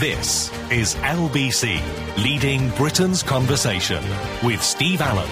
This is LBC, leading Britain's conversation with Steve Allen.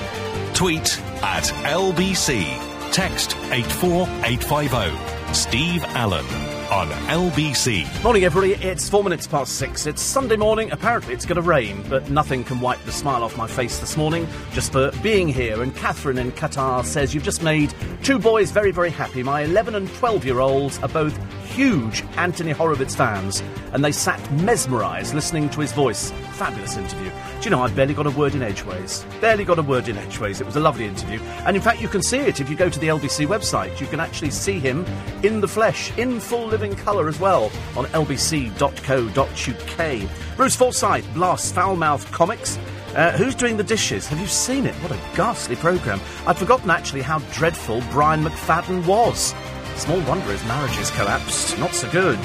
Tweet at LBC. Text 84850. Steve Allen on LBC. Morning, everybody. It's four minutes past six. It's Sunday morning. Apparently, it's going to rain, but nothing can wipe the smile off my face this morning just for being here. And Catherine in Qatar says, You've just made two boys very, very happy. My 11 and 12 year olds are both huge Anthony Horowitz fans, and they sat mesmerised listening to his voice. Fabulous interview. Do you know, I've barely got a word in edgeways. Barely got a word in edgeways. It was a lovely interview. And in fact, you can see it if you go to the LBC website. You can actually see him in the flesh, in full living colour as well, on lbc.co.uk. Bruce Forsyth blasts foul-mouthed comics. Uh, who's doing the dishes? Have you seen it? What a ghastly programme. I'd forgotten actually how dreadful Brian McFadden was. Small wonder his marriage has collapsed. Not so good.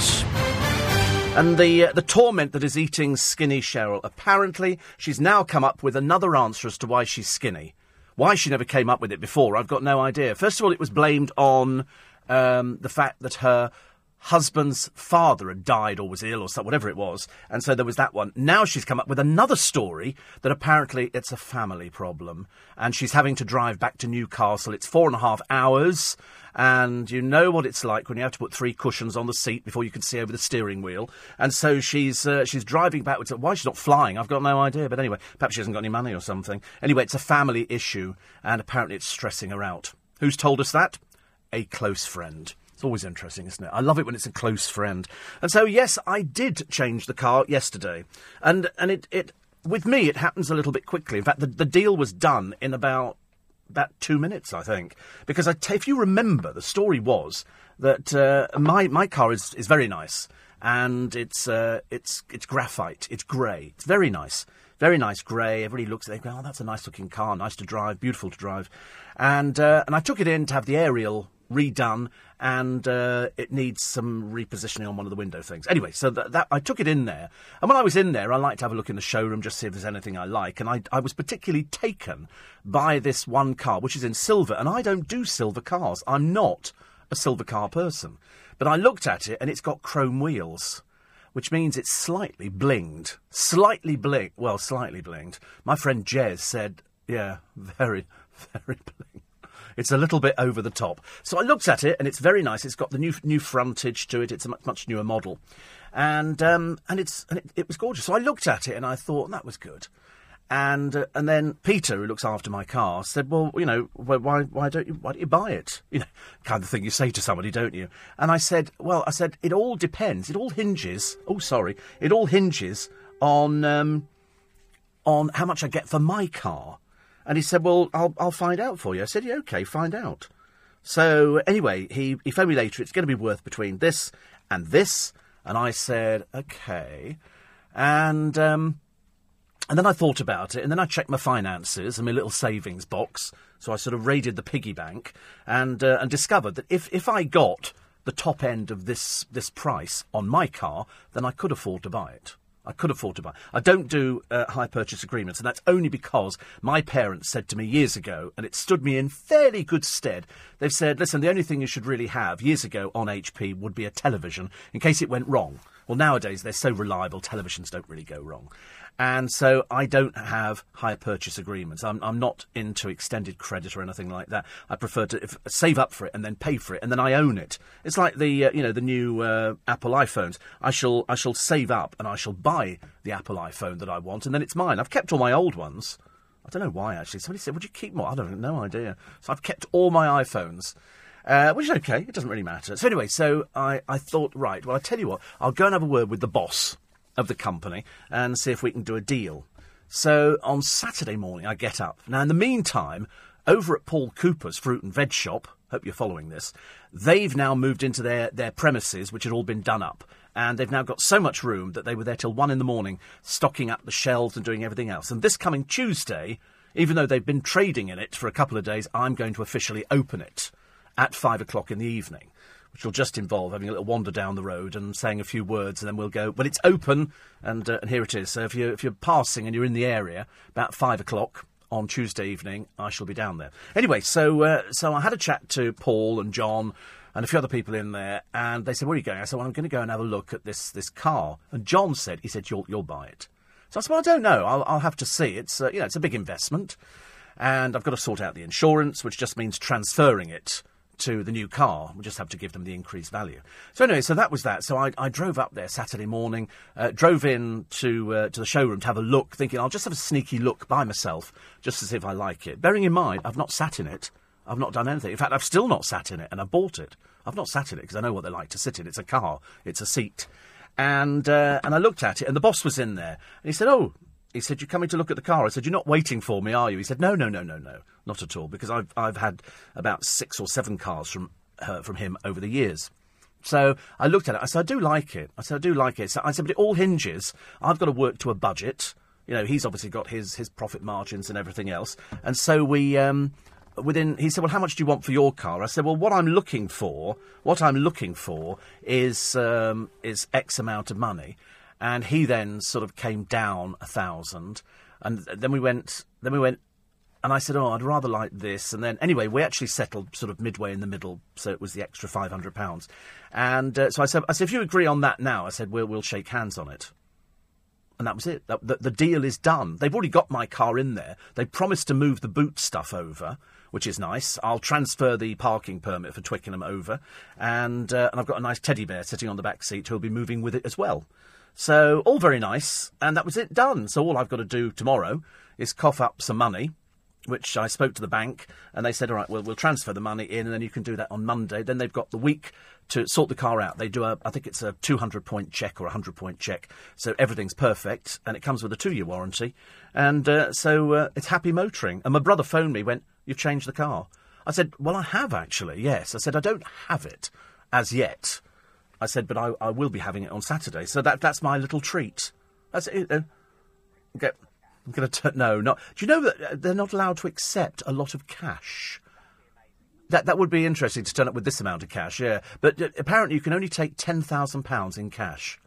And the uh, the torment that is eating skinny Cheryl. Apparently, she's now come up with another answer as to why she's skinny. Why she never came up with it before, I've got no idea. First of all, it was blamed on um, the fact that her husband's father had died or was ill or so, whatever it was, and so there was that one. Now she's come up with another story that apparently it's a family problem, and she's having to drive back to Newcastle. It's four and a half hours, and you know what it's like when you have to put three cushions on the seat before you can see over the steering wheel. And so she's uh, she's driving backwards. Why she's not flying, I've got no idea. But anyway, perhaps she hasn't got any money or something. Anyway, it's a family issue, and apparently it's stressing her out. Who's told us that? A close friend. It's always interesting, isn't it? I love it when it's a close friend. And so, yes, I did change the car yesterday, and and it it with me it happens a little bit quickly. In fact, the, the deal was done in about about two minutes, I think. Because I t- if you remember, the story was that uh, my my car is, is very nice, and it's uh, it's it's graphite, it's grey, it's very nice, very nice grey. Everybody looks at it, they go, "Oh, that's a nice looking car, nice to drive, beautiful to drive," and uh, and I took it in to have the aerial redone, and uh, it needs some repositioning on one of the window things. Anyway, so that, that, I took it in there, and when I was in there, I like to have a look in the showroom just see if there's anything I like, and I, I was particularly taken by this one car, which is in silver, and I don't do silver cars. I'm not a silver car person, but I looked at it, and it's got chrome wheels. Which means it's slightly blinged. Slightly blinged. Well, slightly blinged. My friend Jez said, yeah, very, very blinged. It's a little bit over the top. So I looked at it, and it's very nice. It's got the new new frontage to it. It's a much, much newer model, and um, and it's and it, it, was gorgeous. So I looked at it, and I thought that was good. And uh, and then Peter, who looks after my car, said, "Well, you know, why why don't you why don't you buy it? You know, kind of thing you say to somebody, don't you?" And I said, "Well, I said it all depends. It all hinges. Oh, sorry, it all hinges on um, on how much I get for my car." And he said, Well, I'll, I'll find out for you. I said, Yeah, okay, find out. So anyway, he, he phoned me later. It's going to be worth between this and this. And I said, Okay. And, um, and then I thought about it, and then I checked my finances and my little savings box. So I sort of raided the piggy bank and, uh, and discovered that if, if I got the top end of this, this price on my car, then I could afford to buy it. I could afford to buy. I don't do uh, hire purchase agreements, and that's only because my parents said to me years ago, and it stood me in fairly good stead. They've said, listen, the only thing you should really have years ago on HP would be a television in case it went wrong. Well, nowadays they're so reliable, televisions don't really go wrong. And so I don't have hire purchase agreements. I'm, I'm not into extended credit or anything like that. I prefer to if, save up for it and then pay for it, and then I own it. It's like the uh, you know the new uh, Apple iPhones. I shall I shall save up and I shall buy the Apple iPhone that I want, and then it's mine. I've kept all my old ones. I don't know why actually. Somebody said, "Would you keep more?" I don't no idea. So I've kept all my iPhones. Uh, which is okay, it doesn't really matter. So, anyway, so I, I thought, right, well, I tell you what, I'll go and have a word with the boss of the company and see if we can do a deal. So on Saturday morning, I get up. Now, in the meantime, over at Paul Cooper's fruit and veg shop, hope you're following this, they've now moved into their, their premises, which had all been done up. And they've now got so much room that they were there till one in the morning, stocking up the shelves and doing everything else. And this coming Tuesday, even though they've been trading in it for a couple of days, I'm going to officially open it at five o'clock in the evening which will just involve having a little wander down the road and saying a few words, and then we'll go. Well, it's open, and, uh, and here it is. So if you're if you're passing and you're in the area about five o'clock on Tuesday evening, I shall be down there. Anyway, so uh, so I had a chat to Paul and John. and a few other people in there, and they said, "Where are you going?" I said, "Well, I'm going to go and have a look at this this car." And John said, "He said you'll you'll buy it." So I said, "Well, I don't know. I'll I'll have to see. It's uh, you know it's a big investment, and I've got to sort out the insurance, which just means transferring it." To the new car, we just have to give them the increased value. So anyway, so that was that. So I, I drove up there Saturday morning, uh, drove in to uh, to the showroom to have a look, thinking I'll just have a sneaky look by myself, just to see if I like it. Bearing in mind, I've not sat in it. I've not done anything. In fact, I've still not sat in it, and I bought it. I've not sat in it because I know what they like to sit in. It's a car. It's a seat. And uh, and I looked at it, and the boss was in there, and he said, "Oh." He said, "You're coming to look at the car." I said, "You're not waiting for me, are you?" He said, "No, no, no, no, no, not at all, because I've I've had about six or seven cars from uh, from him over the years." So I looked at it. I said, "I do like it." I said, "I do like it." So I said, "But it all hinges. I've got to work to a budget. You know, he's obviously got his his profit margins and everything else, and so we." Um, within he said well how much do you want for your car i said well what i'm looking for what i'm looking for is um, is x amount of money and he then sort of came down a thousand, and then we went, then we went, and I said, "Oh, I'd rather like this." And then, anyway, we actually settled sort of midway in the middle, so it was the extra five hundred pounds. And uh, so I said, "I said if you agree on that now, I said we'll we'll shake hands on it." And that was it. The, the, deal is done. They've already got my car in there. They promised to move the boot stuff over which is nice. I'll transfer the parking permit for Twickenham over, and uh, and I've got a nice teddy bear sitting on the back seat who'll be moving with it as well. So, all very nice, and that was it done. So, all I've got to do tomorrow is cough up some money, which I spoke to the bank, and they said, all right, well, we'll transfer the money in, and then you can do that on Monday. Then they've got the week to sort the car out. They do a, I think it's a 200 point check or a 100 point check, so everything's perfect, and it comes with a two year warranty. And uh, so uh, it's happy motoring. And my brother phoned me, went, You've changed the car. I said, Well, I have actually, yes. I said, I don't have it as yet. I said, but I, I will be having it on Saturday. So that that's my little treat. That's it. Get, I'm going to no, not. Do you know that uh, they're not allowed to accept a lot of cash? That that would be interesting to turn up with this amount of cash, yeah. But uh, apparently, you can only take ten thousand pounds in cash.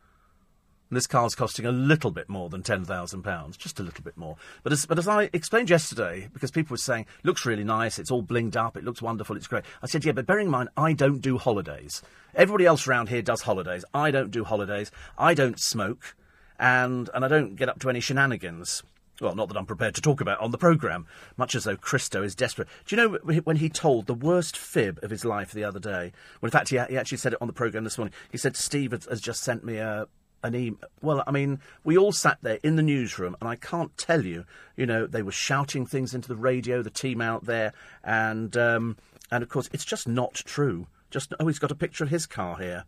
This car's costing a little bit more than £10,000, just a little bit more. But as, but as I explained yesterday, because people were saying, looks really nice, it's all blinged up, it looks wonderful, it's great. I said, yeah, but bearing in mind, I don't do holidays. Everybody else around here does holidays. I don't do holidays. I don't smoke. And, and I don't get up to any shenanigans. Well, not that I'm prepared to talk about on the programme, much as though Christo is desperate. Do you know when he told the worst fib of his life the other day? Well, in fact, he, he actually said it on the programme this morning. He said, Steve has just sent me a, an email. Well, I mean, we all sat there in the newsroom, and I can't tell you, you know, they were shouting things into the radio, the team out there, and um, and of course, it's just not true. Just oh, he's got a picture of his car here.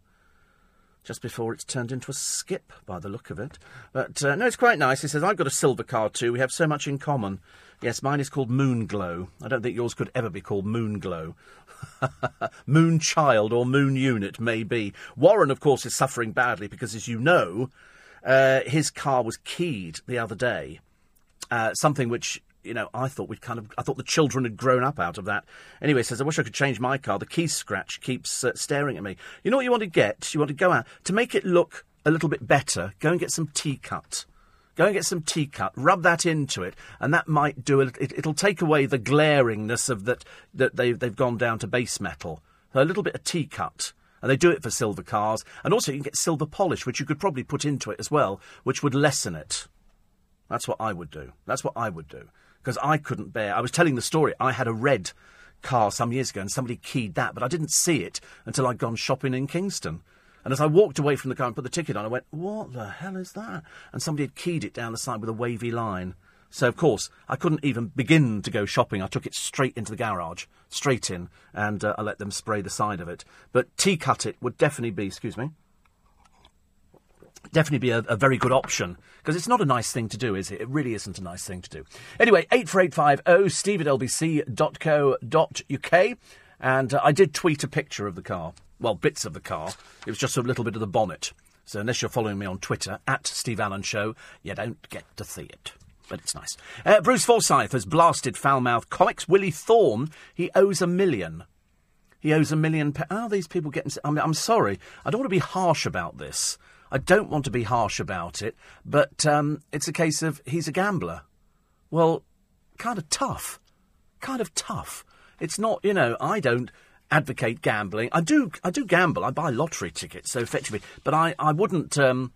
Just before it's turned into a skip, by the look of it. But uh, no, it's quite nice. He says, I've got a silver car too. We have so much in common. Yes, mine is called Moonglow. I don't think yours could ever be called Moonglow. moon Child or Moon Unit, maybe. Warren, of course, is suffering badly because, as you know, uh, his car was keyed the other day. Uh, something which you know, I thought we'd kind of, I thought the children had grown up out of that. Anyway, says, I wish I could change my car. The key scratch keeps uh, staring at me. You know what you want to get? You want to go out, to make it look a little bit better, go and get some T-Cut. Go and get some T-Cut, rub that into it, and that might do it. it it'll take away the glaringness of that, that they've, they've gone down to base metal. a little bit of T-Cut. And they do it for silver cars. And also, you can get silver polish, which you could probably put into it as well, which would lessen it. That's what I would do. That's what I would do. Because I couldn't bear. I was telling the story. I had a red car some years ago, and somebody keyed that, but I didn't see it until I'd gone shopping in Kingston. And as I walked away from the car and put the ticket on, I went, What the hell is that? And somebody had keyed it down the side with a wavy line. So, of course, I couldn't even begin to go shopping. I took it straight into the garage, straight in, and uh, I let them spray the side of it. But T-Cut it would definitely be, excuse me, definitely be a, a very good option because it's not a nice thing to do, is it? It really isn't a nice thing to do. Anyway, 84850 steve at lbc.co.uk. And uh, I did tweet a picture of the car. Well, bits of the car. It was just a little bit of the bonnet. So unless you're following me on Twitter, at Steve Allen Show, you don't get to see it. But it's nice. Uh, Bruce Forsyth has blasted foul-mouthed comics. Willie Thorne, he owes a million. He owes a million. Pa- How are these people getting... I mean, I'm sorry. I don't want to be harsh about this. I don't want to be harsh about it, but um, it's a case of he's a gambler. Well, kind of tough. Kind of tough. It's not, you know, I don't advocate gambling. I do, I do gamble. I buy lottery tickets, so effectively, but I, I wouldn't. Um,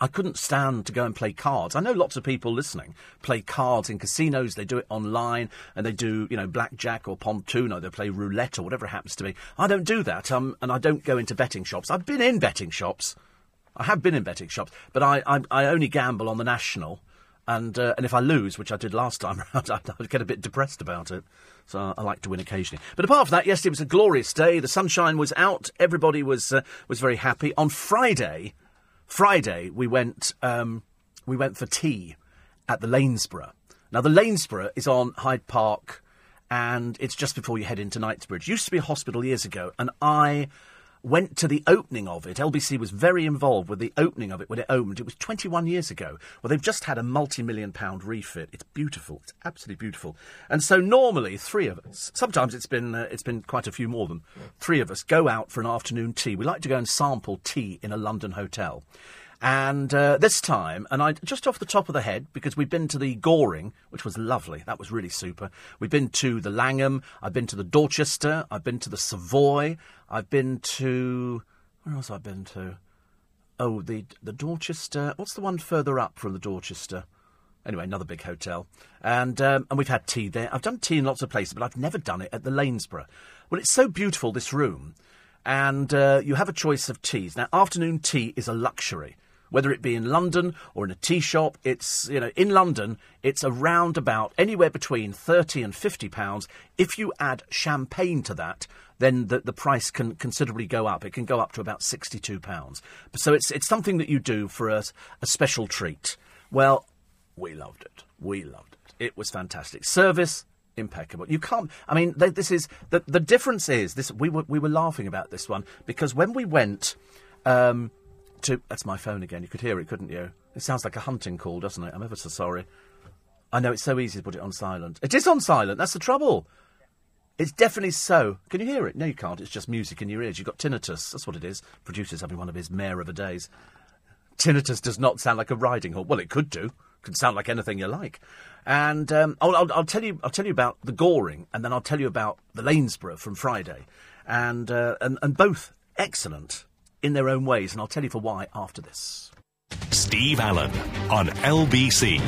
I couldn't stand to go and play cards. I know lots of people listening play cards in casinos. They do it online, and they do, you know, blackjack or pontoon, or they play roulette or whatever it happens to be. I don't do that, um, and I don't go into betting shops. I've been in betting shops. I have been in betting shops, but I, I, I only gamble on the national. And uh, and if I lose, which I did last time around, I, I get a bit depressed about it. So I like to win occasionally. But apart from that, yes, it was a glorious day. The sunshine was out. Everybody was uh, was very happy. On Friday, Friday we went um, we went for tea at the Lanesborough. Now the Lanesborough is on Hyde Park, and it's just before you head into Knightsbridge. It used to be a hospital years ago, and I went to the opening of it. LBC was very involved with the opening of it when it opened. It was 21 years ago. Well, they've just had a multi million pound refit. It's beautiful. It's absolutely beautiful. And so normally three of us, sometimes it's been, uh, it's been quite a few more than three of us, go out for an afternoon tea. We like to go and sample tea in a London hotel. And uh, this time, and I just off the top of the head, because we've been to the Goring, which was lovely. That was really super. We've been to the Langham. I've been to the Dorchester. I've been to the Savoy. I've been to where else I've been to? Oh, the the Dorchester. What's the one further up from the Dorchester? Anyway, another big hotel, and um, and we've had tea there. I've done tea in lots of places, but I've never done it at the Lanesborough. Well, it's so beautiful this room, and uh, you have a choice of teas. Now, afternoon tea is a luxury whether it be in London or in a tea shop. It's, you know, in London, it's around about anywhere between 30 and 50 pounds. If you add champagne to that, then the, the price can considerably go up. It can go up to about 62 pounds. So it's, it's something that you do for a, a special treat. Well, we loved it. We loved it. It was fantastic. Service, impeccable. You can't. I mean, this is the the difference is this. We were we were laughing about this one because when we went. Um, to. That's my phone again. You could hear it, couldn't you? It sounds like a hunting call, doesn't it? I'm ever so sorry. I know it's so easy to put it on silent. It is on silent. That's the trouble. It's definitely so. Can you hear it? No, you can't. It's just music in your ears. You've got tinnitus. That's what it is. Producer's having one of his mare of a days. Tinnitus does not sound like a riding horse. Well, it could do. It can sound like anything you like. And um, I'll, I'll, I'll, tell you. I'll tell you about the Goring, and then I'll tell you about the Lanesborough from Friday, and uh, and, and both excellent in their own ways, and I'll tell you for why after this. Steve Allen on LBC.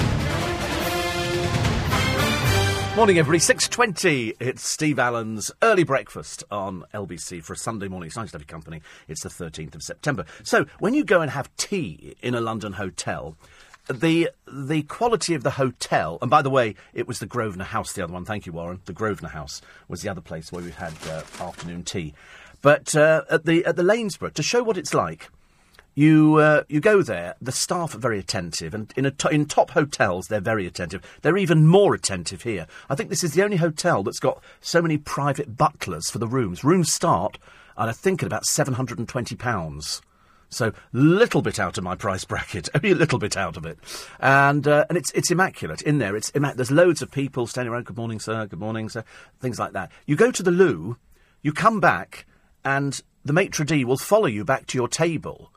Morning, everybody. Six twenty. It's Steve Allen's early breakfast on LBC for a Sunday morning. It's nice to have your company. It's the thirteenth of September. So, when you go and have tea in a London hotel, the the quality of the hotel, and by the way, it was the Grosvenor House, the other one. Thank you, Warren. The Grosvenor House was the other place where we had uh, afternoon tea. But uh, at the at the Lanesborough, to show what it's like, you uh, you go there. The staff are very attentive, and in in top hotels, they're very attentive. They're even more attentive here. I think this is the only hotel that's got so many private butlers for the rooms. Rooms start, and I think at about seven hundred and twenty pounds. So little bit out of my price bracket, only a little bit out of it, and uh, and it's it's immaculate in there. It's immac- there's loads of people standing around. Good morning, sir. Good morning, sir. Things like that. You go to the loo, you come back, and the maitre d' will follow you back to your table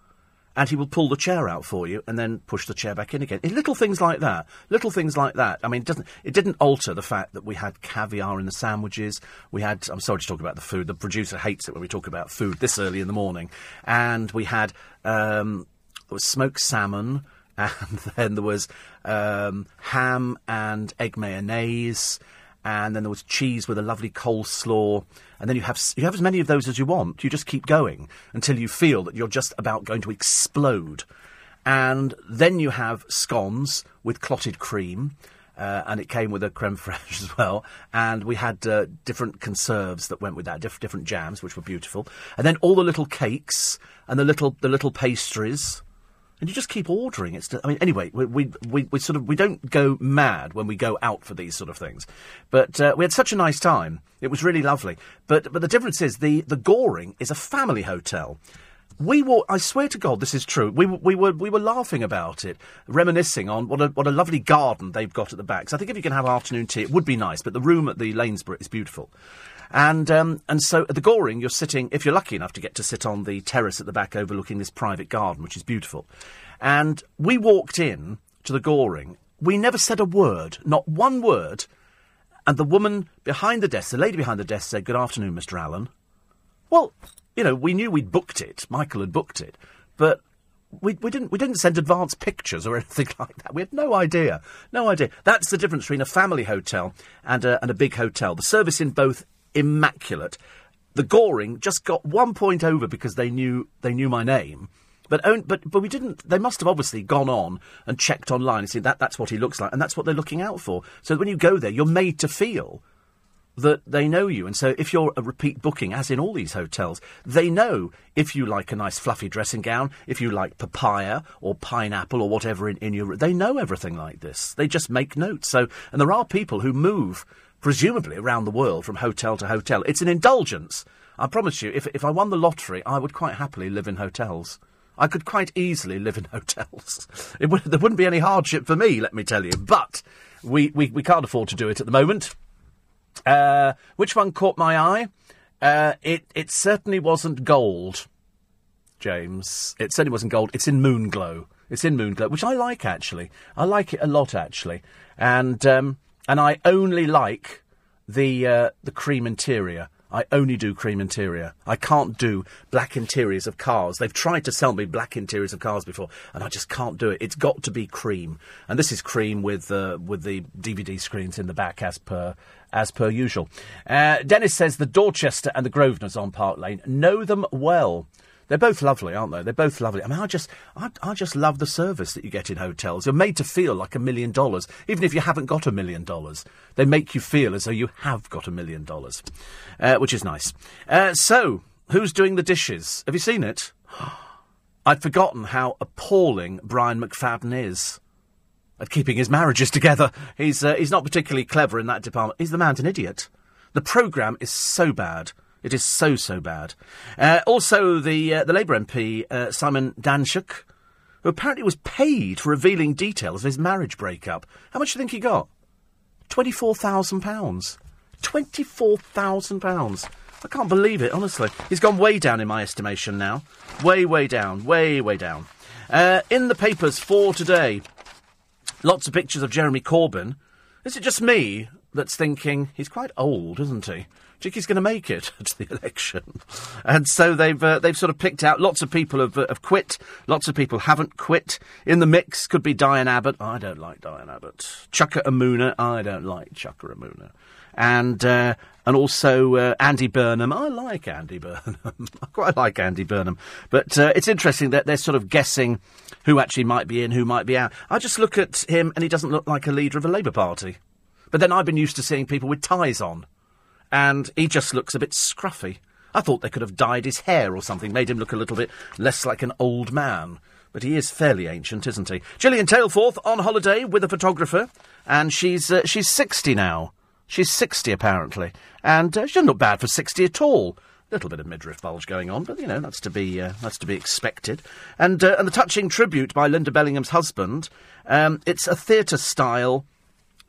and he will pull the chair out for you and then push the chair back in again. little things like that. Little things like that. I mean, it doesn't it didn't alter the fact that we had caviar in the sandwiches. We had I'm sorry to talk about the food. The producer hates it when we talk about food this early in the morning. And we had um, smoked salmon, and then there was um, ham and egg mayonnaise and then there was cheese with a lovely coleslaw, and then you have you have as many of those as you want. You just keep going until you feel that you're just about going to explode, and then you have scones with clotted cream. Uh, and it came with a creme fraiche as well. And we had uh, different conserves that went with that, diff- different jams, which were beautiful. And then all the little cakes and the little the little pastries and you just keep ordering. It's, I mean, anyway, we, we, we, we, sort of, we don't go mad when we go out for these sort of things. But uh, we had such a nice time. It was really lovely. But, but the difference is the, the Goring is a family hotel. We were, I swear to God, this is true. We, we were, we were laughing about it, reminiscing on what a, what a lovely garden they've got at the back. So I think if you can have afternoon tea, it would be nice. But the room at the Lanesborough is beautiful. And um, and so at the Goring, you're sitting, if you're lucky enough to get to sit on the terrace at the back overlooking this private garden, which is beautiful. And we walked in to the Goring. We never said a word, not one word. And the woman behind the desk, the lady behind the desk said, Good afternoon, Mr. Allen. Well, you know, we knew we'd booked it. Michael had booked it, but we, we didn't we didn't send advance pictures or anything like that. We had no idea, no idea. That's the difference between a family hotel and a, and a big hotel. The service in both immaculate. The Goring just got one point over because they knew they knew my name. But, but but we didn't. They must have obviously gone on and checked online and said that that's what he looks like, and that's what they're looking out for. So when you go there, you're made to feel that they know you. And so if you're a repeat booking, as in all these hotels, they know if you like a nice fluffy dressing gown, if you like papaya or pineapple or whatever in, in your. They know everything like this. They just make notes. So, and there are people who move, presumably around the world from hotel to hotel. It's an indulgence. I promise you, if, if I won the lottery, I would quite happily live in hotels. I could quite easily live in hotels. Would, there wouldn't be any hardship for me, let me tell you. But we, we, we can't afford to do it at the moment. Uh, which one caught my eye? Uh, it it certainly wasn't gold, James. It certainly wasn't gold. It's in Moonglow. It's in Moonglow, which I like actually. I like it a lot actually, and um, and I only like the uh, the cream interior. I only do cream interior. I can't do black interiors of cars. They've tried to sell me black interiors of cars before, and I just can't do it. It's got to be cream, and this is cream with uh, with the DVD screens in the back, as per as per usual. Uh, Dennis says the Dorchester and the Grosvenors on Park Lane know them well. They're both lovely, aren't they? They're both lovely. I mean, I just, I, I just love the service that you get in hotels. You're made to feel like a million dollars, even if you haven't got a million dollars. They make you feel as though you have got a million dollars, uh, which is nice. Uh, so, who's doing the dishes? Have you seen it? I'd forgotten how appalling Brian McFadden is at keeping his marriages together. He's, uh, he's not particularly clever in that department. He's the man's an idiot. The programme is so bad. It is so, so bad. Uh, also, the, uh, the Labour MP, uh, Simon Danczuk, who apparently was paid for revealing details of his marriage breakup. How much do you think he got? £24,000. £24,000. I can't believe it, honestly. He's gone way down in my estimation now. Way, way down. Way, way down. Uh, in the papers for today, lots of pictures of Jeremy Corbyn. Is it just me that's thinking he's quite old, isn't he? He's going to make it to the election? And so they've uh, they've sort of picked out. Lots of people have, uh, have quit. Lots of people haven't quit. In the mix could be Diane Abbott. I don't like Diane Abbott. Chuka Umunna. I don't like Chuka Umunna. And uh, and also uh, Andy Burnham. I like Andy Burnham. I quite like Andy Burnham. But uh, it's interesting that they're sort of guessing who actually might be in, who might be out. I just look at him and he doesn't look like a leader of a Labour Party. But then I've been used to seeing people with ties on and he just looks a bit scruffy. I thought they could have dyed his hair or something, made him look a little bit less like an old man. But he is fairly ancient, isn't he? Gillian Tailforth on holiday with a photographer, and she's uh, she's sixty now. She's sixty apparently, and uh, she doesn't look bad for sixty at all. A little bit of midriff bulge going on, but you know that's to be uh, that's to be expected. And uh, and the touching tribute by Linda Bellingham's husband. Um, it's a theatre style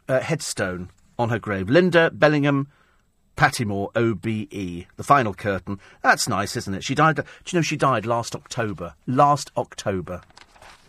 uh, headstone on her grave. Linda Bellingham Pattemore OBE, the final curtain. That's nice, isn't it? She died. Do you know she died last October? Last October.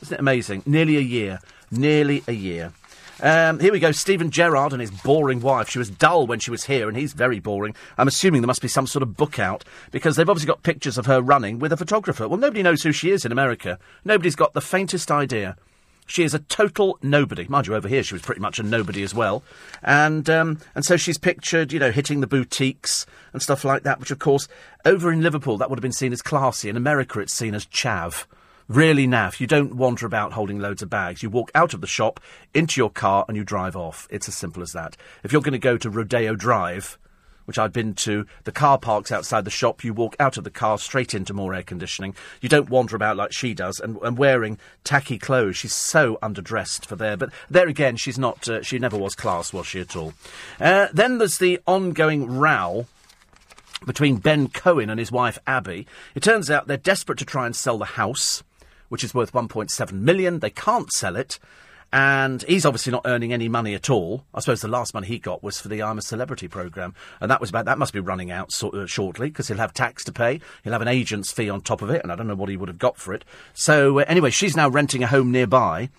Isn't it amazing? Nearly a year. Nearly a year. Um, here we go. Steven Gerrard and his boring wife. She was dull when she was here, and he's very boring. I'm assuming there must be some sort of book out because they've obviously got pictures of her running with a photographer. Well, nobody knows who she is in America. Nobody's got the faintest idea. She is a total nobody. Mind you, over here she was pretty much a nobody as well. And um, and so she's pictured, you know, hitting the boutiques and stuff like that, which of course, over in Liverpool, that would have been seen as classy. In America, it's seen as chav. Really naff. You don't wander about holding loads of bags. You walk out of the shop, into your car, and you drive off. It's as simple as that. If you're going to go to Rodeo Drive, which I'd been to. The car parks outside the shop. You walk out of the car straight into more air conditioning. You don't wander about like she does and, and wearing tacky clothes. She's so underdressed for there. But there again, she's not. Uh, she never was class, was she at all? Uh, then there's the ongoing row between Ben Cohen and his wife Abby. It turns out they're desperate to try and sell the house, which is worth 1.7 million. They can't sell it and he's obviously not earning any money at all. I suppose the last money he got was for the I'm a Celebrity programme, and that was about that must be running out so, uh, shortly because he'll have tax to pay. He'll have an agent's fee on top of it, and I don't know what he would have got for it. So uh, anyway, she's now renting a home nearby,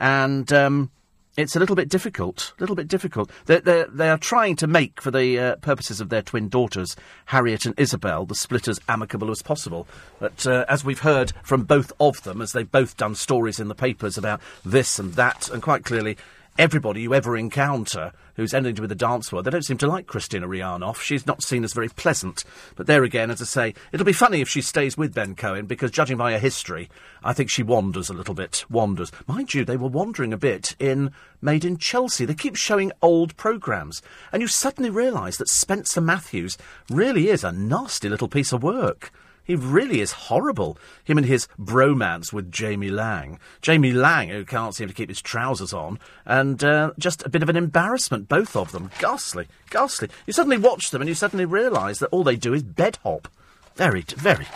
and um, it's a little bit difficult. A little bit difficult. They're, they're, they are trying to make, for the uh, purposes of their twin daughters, Harriet and Isabel, the split as amicable as possible. But uh, as we've heard from both of them, as they've both done stories in the papers about this and that, and quite clearly everybody you ever encounter who's anything to do with the dance world, they don't seem to like Kristina Rihanoff. She's not seen as very pleasant. But there again, as I say, it'll be funny if she stays with Ben Cohen, because judging by her history, I think she wanders a little bit. Wanders. Mind you, they were wandering a bit in Made in Chelsea. They keep showing old programmes. And you suddenly realise that Spencer Matthews really is a nasty little piece of work. He really is horrible. Him and his bromance with Jamie Laing. Jamie Laing, who can't seem to keep his trousers on, and uh, just a bit of an embarrassment, both of them. Ghastly, ghastly. You suddenly watch them and you suddenly realise that all they do is bed hop. Very, very,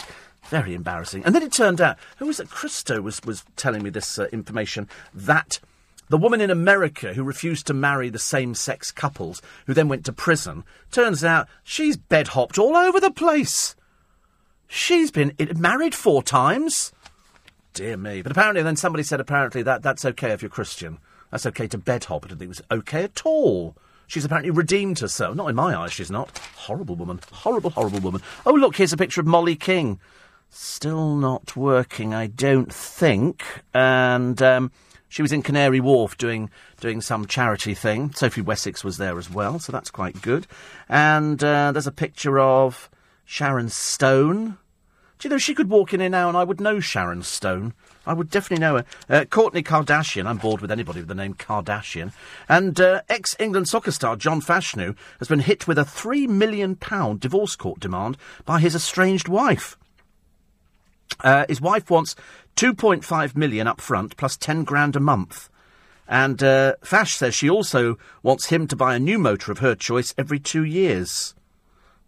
very embarrassing. And then it turned out, who was it? Christo was, was telling me this uh, information, that the woman in America who refused to marry the same sex couples, who then went to prison, turns out she's bed hopped all over the place. She's been married four times. Dear me. But apparently, then somebody said apparently that that's okay if you're Christian. That's okay to bed hop. I didn't think it was okay at all. She's apparently redeemed herself. Not in my eyes, she's not. Horrible woman. Horrible, horrible woman. Oh, look, here's a picture of Molly King. Still not working, I don't think. And um, she was in Canary Wharf doing doing some charity thing. Sophie Wessex was there as well, so that's quite good. And uh, there's a picture of Sharon Stone. Do you know she could walk in here now and I would know Sharon Stone? I would definitely know her. Uh, Kourtney Kardashian. I'm bored with anybody with the name Kardashian. And uh, ex England soccer star John Fashanu has been hit with a £3 million divorce court demand by his estranged wife. Uh, his wife wants 2.5 million up front plus 10 grand a month. And uh, Fash says she also wants him to buy a new motor of her choice every two years.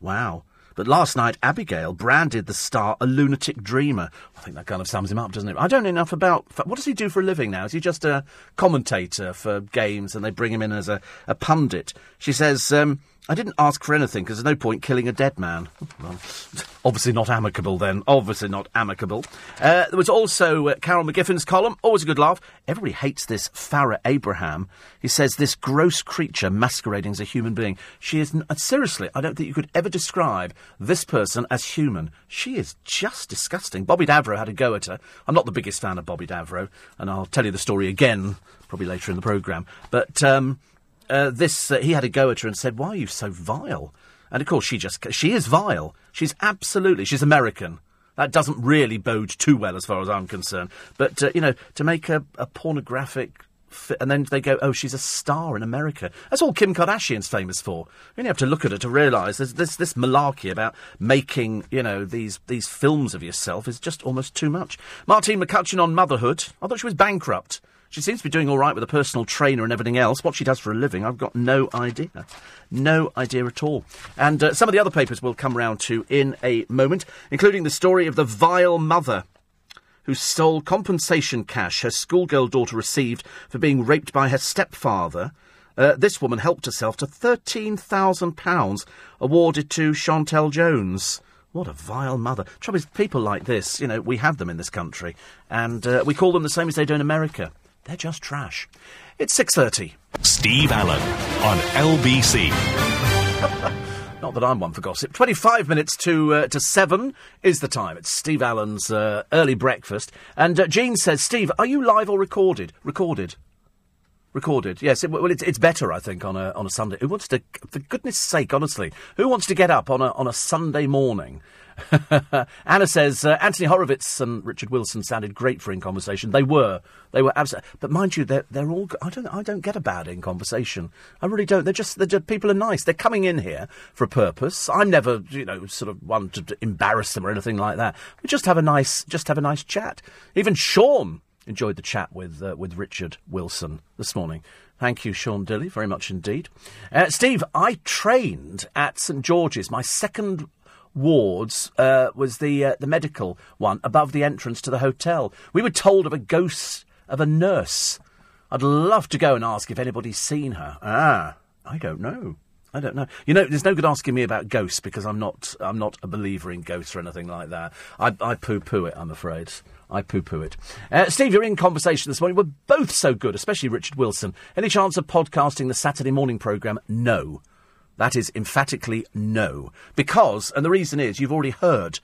Wow. But last night, Abigail branded the star a lunatic dreamer. I think that kind of sums him up, doesn't it? I don't know enough about. What does he do for a living now? Is he just a commentator for games and they bring him in as a, a pundit? She says, um, I didn't ask for anything because there's no point killing a dead man. Well, obviously not amicable then. Obviously not amicable. Uh, there was also uh, Carol McGiffin's column. Always a good laugh. Everybody hates this Farrah Abraham. He says this gross creature masquerading as a human being. She is n- uh, seriously. I don't think you could ever describe this person as human. She is just disgusting. Bobby Davro had a go at her. I'm not the biggest fan of Bobby Davro, and I'll tell you the story again probably later in the programme. But. Um, uh, this, uh, he had a go at her and said, "Why are you so vile?" And of course, she just she is vile. She's absolutely she's American. That doesn't really bode too well as far as I'm concerned. But uh, you know, to make a, a pornographic fi- and then they go, "Oh, she's a star in America." That's all Kim Kardashian's famous for. You only have to look at her to realise there's this this malarkey about making you know these these films of yourself is just almost too much. Martine McCutcheon on motherhood. I thought she was bankrupt. She seems to be doing all right with a personal trainer and everything else. What she does for a living, I've got no idea. No idea at all. And uh, some of the other papers we'll come round to in a moment, including the story of the vile mother who stole compensation cash her schoolgirl daughter received for being raped by her stepfather. Uh, this woman helped herself to £13,000 awarded to Chantel Jones. What a vile mother. Trouble is, people like this, you know, we have them in this country, and uh, we call them the same as they do in America. They're just trash. It's 6.30. Steve Allen on LBC. Not that I'm one for gossip. 25 minutes to uh, to 7 is the time. It's Steve Allen's uh, early breakfast. And uh, Jean says, Steve, are you live or recorded? Recorded. Recorded, yes. It, well, it's, it's better, I think, on a on a Sunday. Who wants to, for goodness' sake, honestly, who wants to get up on a on a Sunday morning Anna says uh, Anthony Horowitz and Richard Wilson sounded great for in conversation. They were, they were absolutely. But mind you, they're they're all. I don't I don't get a bad in conversation. I really don't. They're just they're just, people are nice. They're coming in here for a purpose. I'm never you know sort of one to, to embarrass them or anything like that. We just have a nice just have a nice chat. Even Sean enjoyed the chat with uh, with Richard Wilson this morning. Thank you, Sean Dilley, very much indeed. Uh, Steve, I trained at St George's. My second wards uh, was the uh, the medical one above the entrance to the hotel. We were told of a ghost of a nurse. I'd love to go and ask if anybody's seen her. Ah, I don't know. I don't know. You know, there's no good asking me about ghosts because I'm not. I'm not a believer in ghosts or anything like that. I, I poo-poo it. I'm afraid. I poo-poo it. Uh, Steve, you're in conversation this morning. We're both so good, especially Richard Wilson. Any chance of podcasting the Saturday morning programme? No. That is emphatically no. Because, and the reason is, you've already heard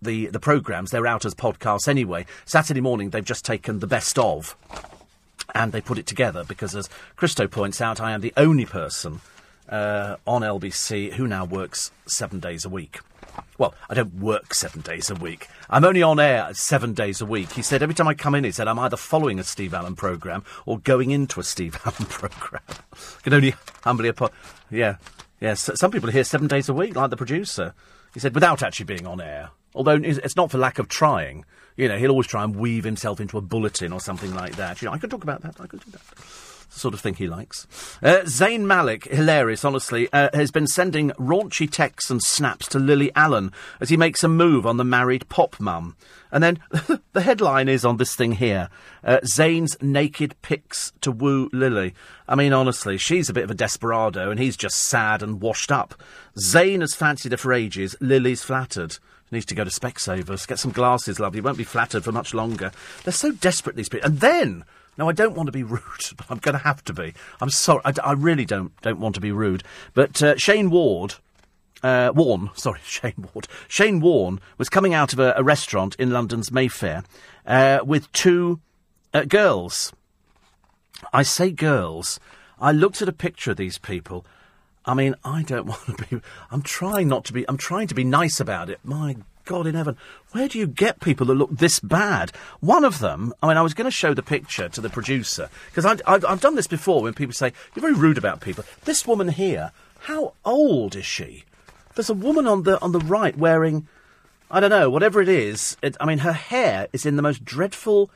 the, the programmes. They're out as podcasts anyway. Saturday morning, they've just taken the best of and they put it together because, as Christo points out, I am the only person uh, on LBC who now works seven days a week. Well, I don't work seven days a week. I'm only on air seven days a week. He said every time I come in, he said I'm either following a Steve Allen program or going into a Steve Allen program. can only humbly apo- yeah, yes. Yeah, some people here seven days a week, like the producer. He said without actually being on air. Although it's not for lack of trying. You know, he'll always try and weave himself into a bulletin or something like that. You know, I could talk about that. I could do that the sort of thing he likes. Uh, Zayn Malik, hilarious, honestly, uh, has been sending raunchy texts and snaps to Lily Allen as he makes a move on the married pop mum. And then the headline is on this thing here uh, Zayn's naked pics to woo Lily. I mean, honestly, she's a bit of a desperado and he's just sad and washed up. Zayn has fancied her for ages, Lily's flattered. Needs to go to Specsavers, get some glasses, lovely. Won't be flattered for much longer. They're so desperate, these people. And then now, I don't want to be rude, but I'm going to have to be. I'm sorry. I, I really don't don't want to be rude. But uh, Shane Ward, uh, sorry, Shane Ward. Shane Warne was coming out of a, a restaurant in London's Mayfair uh, with two uh, girls. I say girls. I looked at a picture of these people. I mean, I don't want to be. I'm trying not to be. I'm trying to be nice about it. My God in heaven, where do you get people that look this bad? One of them, I mean, I was going to show the picture to the producer, because I've, I've done this before when people say, you're very rude about people. This woman here, how old is she? There's a woman on the, on the right wearing, I don't know, whatever it is. It, I mean, her hair is in the most dreadful.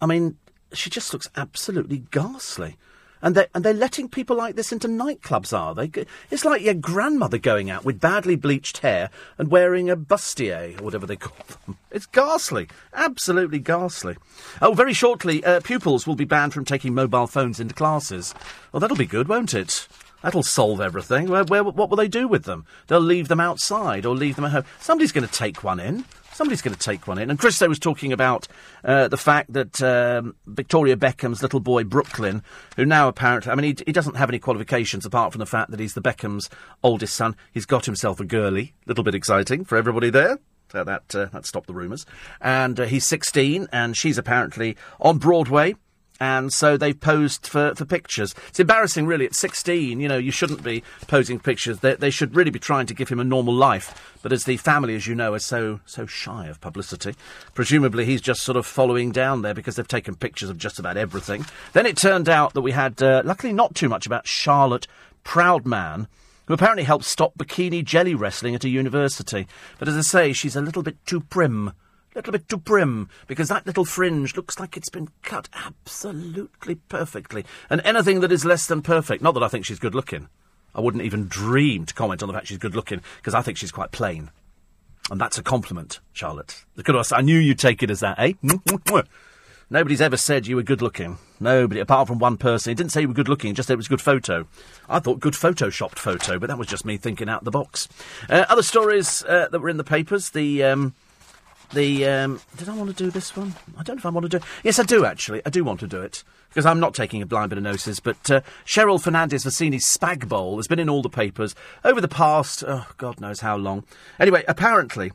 I mean, she just looks absolutely ghastly. And they're, and they're letting people like this into nightclubs, are they? It's like your grandmother going out with badly bleached hair and wearing a bustier, or whatever they call them. It's ghastly. Absolutely ghastly. Oh, very shortly, uh, pupils will be banned from taking mobile phones into classes. Well, that'll be good, won't it? That'll solve everything. Where, where, what will they do with them? They'll leave them outside or leave them at home. Somebody's going to take one in. Somebody's going to take one in. And Christo was talking about uh, the fact that um, Victoria Beckham's little boy, Brooklyn, who now apparently, I mean, he, he, doesn't have any qualifications apart from the fact that he's the Beckham's oldest son. He's got himself a girly. Little bit exciting for everybody there. Uh, that, uh, that stopped the rumours. And uh, he's 16, and she's apparently on Broadway and so they've posed for, for pictures. It's embarrassing, really. At 16, you know, you shouldn't be posing pictures. They, they should really be trying to give him a normal life. But as the family, as you know, are so so shy of publicity, presumably he's just sort of following down there because they've taken pictures of just about everything. Then it turned out that we had, uh, luckily, not too much about Charlotte Proudman who apparently helped stop bikini jelly wrestling at a university. But as I say, she's a little bit too prim little bit too prim, because that little fringe looks like it's been cut absolutely perfectly. And anything that is less than perfect, not that I think she's good looking. I wouldn't even dream to comment on the fact she's good looking, because I think she's quite plain. And that's a compliment, Charlotte. I knew you'd take it as that, eh? Nobody's ever said you were good looking. Nobody, apart from one person. He didn't say you were good looking, just said it was a good photo. I thought good photoshopped photo, but that was just me thinking out the box. Uh, other stories uh, that were in the papers. The um, the um, did I want to do this one? I don't know if I want to do. Yes, I do actually. I do want to do it because I'm not taking a blind bit of notice. But uh, Cheryl Fernandez Versini's Spag Bowl has been in all the papers over the past, oh, God knows how long. Anyway, apparently,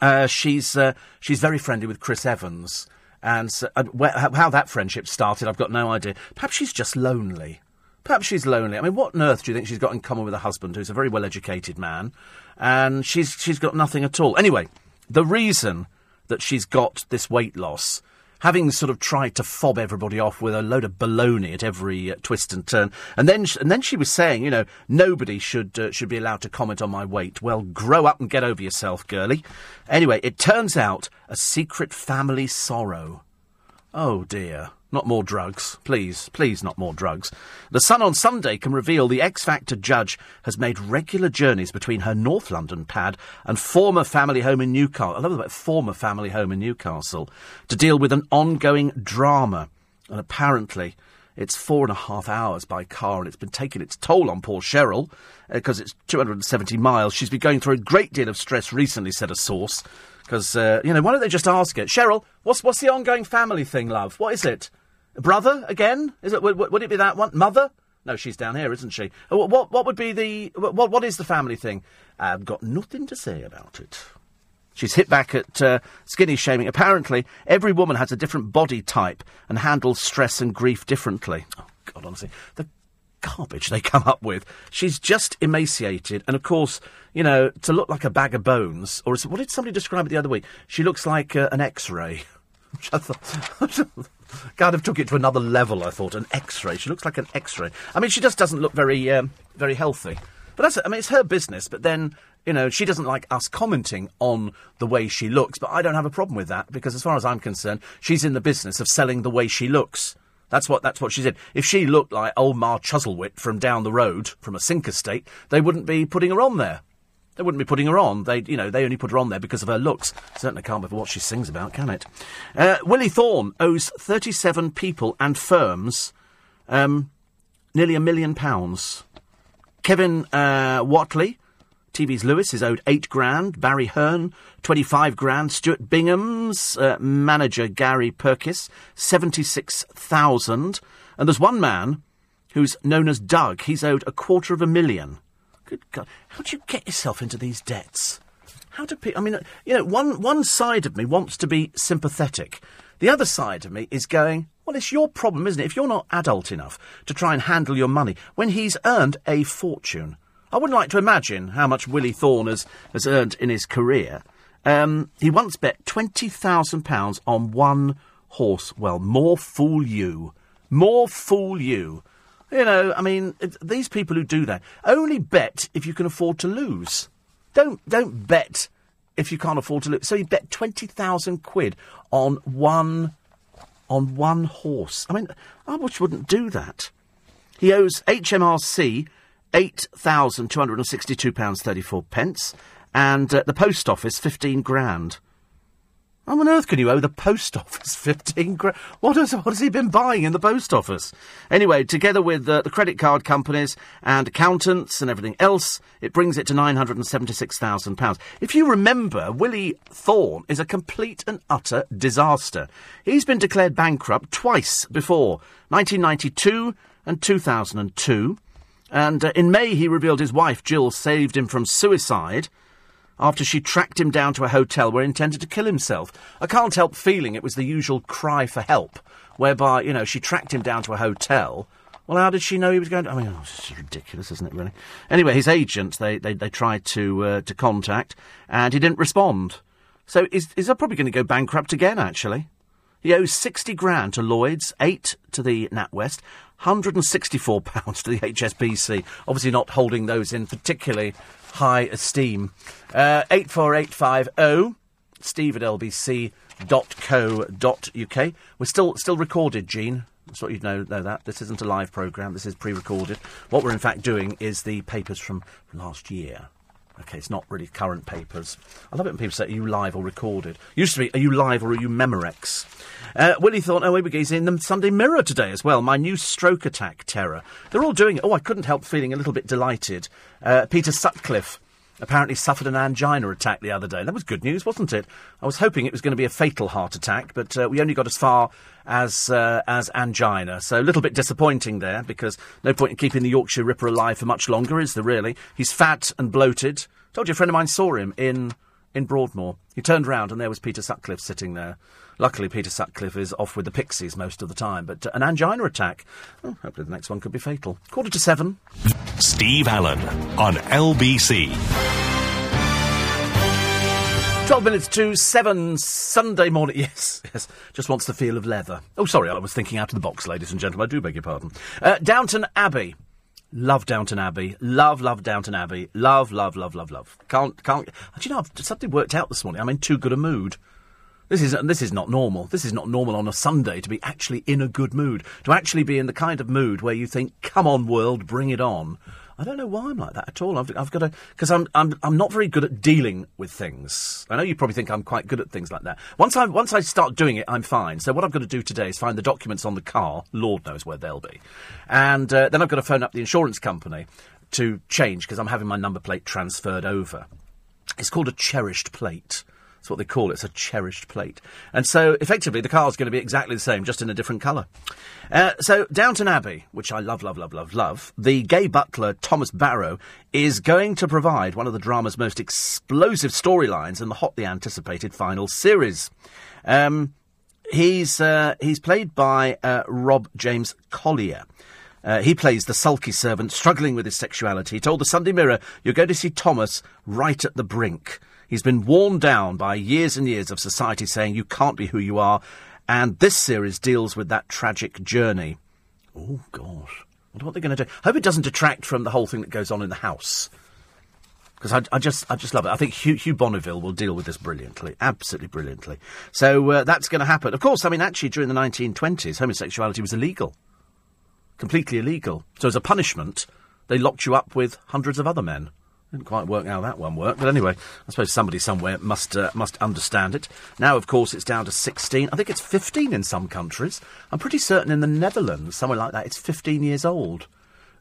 uh, she's uh, she's very friendly with Chris Evans, and so, uh, where, how that friendship started, I've got no idea. Perhaps she's just lonely. Perhaps she's lonely. I mean, what on earth do you think she's got in common with her husband, who's a very well-educated man, and she's she's got nothing at all. Anyway, the reason that she's got this weight loss, having sort of tried to fob everybody off with a load of baloney at every uh, twist and turn, and then sh- and then she was saying, you know, nobody should uh, should be allowed to comment on my weight. Well, grow up and get over yourself, girlie. Anyway, it turns out a secret family sorrow. Oh dear. Not more drugs. Please, please, not more drugs. The Sun on Sunday can reveal the X Factor judge has made regular journeys between her North London pad and former family home in Newcastle. I love about former family home in Newcastle to deal with an ongoing drama. And apparently, It's four and a half hours by car, and it's been taking its toll on poor Cheryl uh, because it's 270 miles. She's been going through a great deal of stress recently, said a source. Because, uh, you know, why don't they just ask it? Cheryl, what's, what's the ongoing family thing, love? What is it? Brother, again? Is it, would, would it be that one? Mother? No, she's down here, isn't she? Uh, What, what, what would be the. What, what is the family thing? I've got nothing to say about it. She's hit back at uh, skinny shaming. Apparently, every woman has a different body type and handles stress and grief differently. Oh, God, honestly. The garbage they come up with. She's just emaciated, and of course, you know, to look like a bag of bones, or what did somebody describe it the other week? She looks like uh, an X-ray. Which I thought, kind of took it to another level. I thought an X-ray. She looks like an X-ray. I mean, she just doesn't look very, um, very healthy. But that's, I mean, it's her business. But then, you know, she doesn't like us commenting on the way she looks. But I don't have a problem with that because, as far as I'm concerned, she's in the business of selling the way she looks. That's what that's what she said. If she looked like old Ma Chuzzlewit from down the road from a sink estate, they wouldn't be putting her on there. They wouldn't be putting her on. They, you know, they only put her on there because of her looks. Certainly can't be what she sings about, can it? Uh, Willie Thorne owes 37 people and firms um, nearly a million pounds. Kevin uh, Whately, TV's Lewis, is owed eight grand. Barry Hearn, 25 grand. Stuart Bingham's uh, manager, Gary Perkis, 76,000. And there's one man who's known as Doug. He's owed a quarter of a million. Good God. How do you get yourself into these debts? How do people. I mean, you know, one, one side of me wants to be sympathetic. The other side of me is going, well, it's your problem, isn't it? If you're not adult enough to try and handle your money when he's earned a fortune. I wouldn't like to imagine how much Willie Thorne has, has earned in his career. Um, he once bet £20,000 on one horse. Well, more fool you. More fool you. You know, I mean, these people who do that only bet if you can afford to lose. Don't don't bet if you can't afford to lose. So he bet twenty thousand quid on one on one horse. I mean, I wouldn't do that. He owes HMRC eight thousand two hundred and sixty-two pounds thirty-four pence, and uh, the post office fifteen grand. How on earth can you owe the post office 15 grand? What has, what has he been buying in the post office? Anyway, together with uh, the credit card companies and accountants and everything else, it brings it to £976,000. If you remember, Willie Thorne is a complete and utter disaster. He's been declared bankrupt twice before 1992 and 2002. And uh, in May, he revealed his wife, Jill, saved him from suicide after she tracked him down to a hotel where he intended to kill himself. I can't help feeling it was the usual cry for help, whereby, you know, she tracked him down to a hotel. Well, how did she know he was going to... I mean, oh, it's ridiculous, isn't it, really? Anyway, his agent, they, they, they tried to, uh, to contact, and he didn't respond. So is that probably going to go bankrupt again, actually? He owes 60 grand to Lloyd's, 8 to the NatWest, £164 to the HSBC. Obviously not holding those in particularly high esteem. Uh, 84850 steve at lbc.co.uk. We're still, still recorded, Jean. That's what you'd know, know that. This isn't a live programme, this is pre recorded. What we're in fact doing is the papers from last year. Okay, it's not really current papers. I love it when people say, are you live or recorded? Used to be, are you live or are you Memorex? Uh, Willie Thorne, oh, he's in the Sunday Mirror today as well. My new stroke attack terror. They're all doing it. Oh, I couldn't help feeling a little bit delighted. Uh, Peter Sutcliffe apparently suffered an angina attack the other day. That was good news, wasn't it? I was hoping it was going to be a fatal heart attack, but uh, we only got as far as uh, as angina. So a little bit disappointing there, because no point in keeping the Yorkshire Ripper alive for much longer, is there really? He's fat and bloated. Told you a friend of mine saw him in in Broadmoor. He turned round and there was Peter Sutcliffe sitting there. Luckily, Peter Sutcliffe is off with the Pixies most of the time, but uh, an angina attack. Oh, hopefully, the next one could be fatal. Quarter to seven. Steve Allen on LBC. 12 minutes to 7 Sunday morning. Yes, yes. Just wants the feel of leather. Oh, sorry, I was thinking out of the box, ladies and gentlemen. I do beg your pardon. Uh, Downton Abbey. Love Downton Abbey. Love, love Downton Abbey. Love, love, love, love, love. Can't, can't. Do you know, I've, something worked out this morning. I'm in too good a mood. This is, this is not normal. This is not normal on a Sunday to be actually in a good mood. To actually be in the kind of mood where you think, come on, world, bring it on. I don't know why I'm like that at all. I've, I've got to because I'm I'm I'm not very good at dealing with things. I know you probably think I'm quite good at things like that. Once I once I start doing it, I'm fine. So what I've got to do today is find the documents on the car. Lord knows where they'll be, and uh, then I've got to phone up the insurance company to change because I'm having my number plate transferred over. It's called a cherished plate. That's what they call it. It's a cherished plate. And so, effectively, the car's going to be exactly the same, just in a different colour. Uh, so, Downton Abbey, which I love, love, love, love, love, the gay butler, Thomas Barrow, is going to provide one of the drama's most explosive storylines in the hotly anticipated final series. Um, he's, uh, he's played by uh, Rob James Collier. Uh, he plays the sulky servant struggling with his sexuality. He told the Sunday Mirror, You're going to see Thomas right at the brink. He's been worn down by years and years of society saying you can't be who you are, and this series deals with that tragic journey. Oh, gosh. I wonder what they're going to do. I Hope it doesn't detract from the whole thing that goes on in the house. Because I, I, just, I just love it. I think Hugh, Hugh, Bonneville will deal with this brilliantly, absolutely brilliantly. So uh, that's going to happen. Of course, I mean, actually, during the 1920s, homosexuality was illegal, completely illegal. So as a punishment, they locked you up with hundreds of other men. Didn't quite work how that one worked, but anyway, I suppose somebody somewhere must uh, must understand it. Now, of course, it's down to 16. I think it's 15 in some countries. I'm pretty certain in the Netherlands, somewhere like that, it's 15 years old.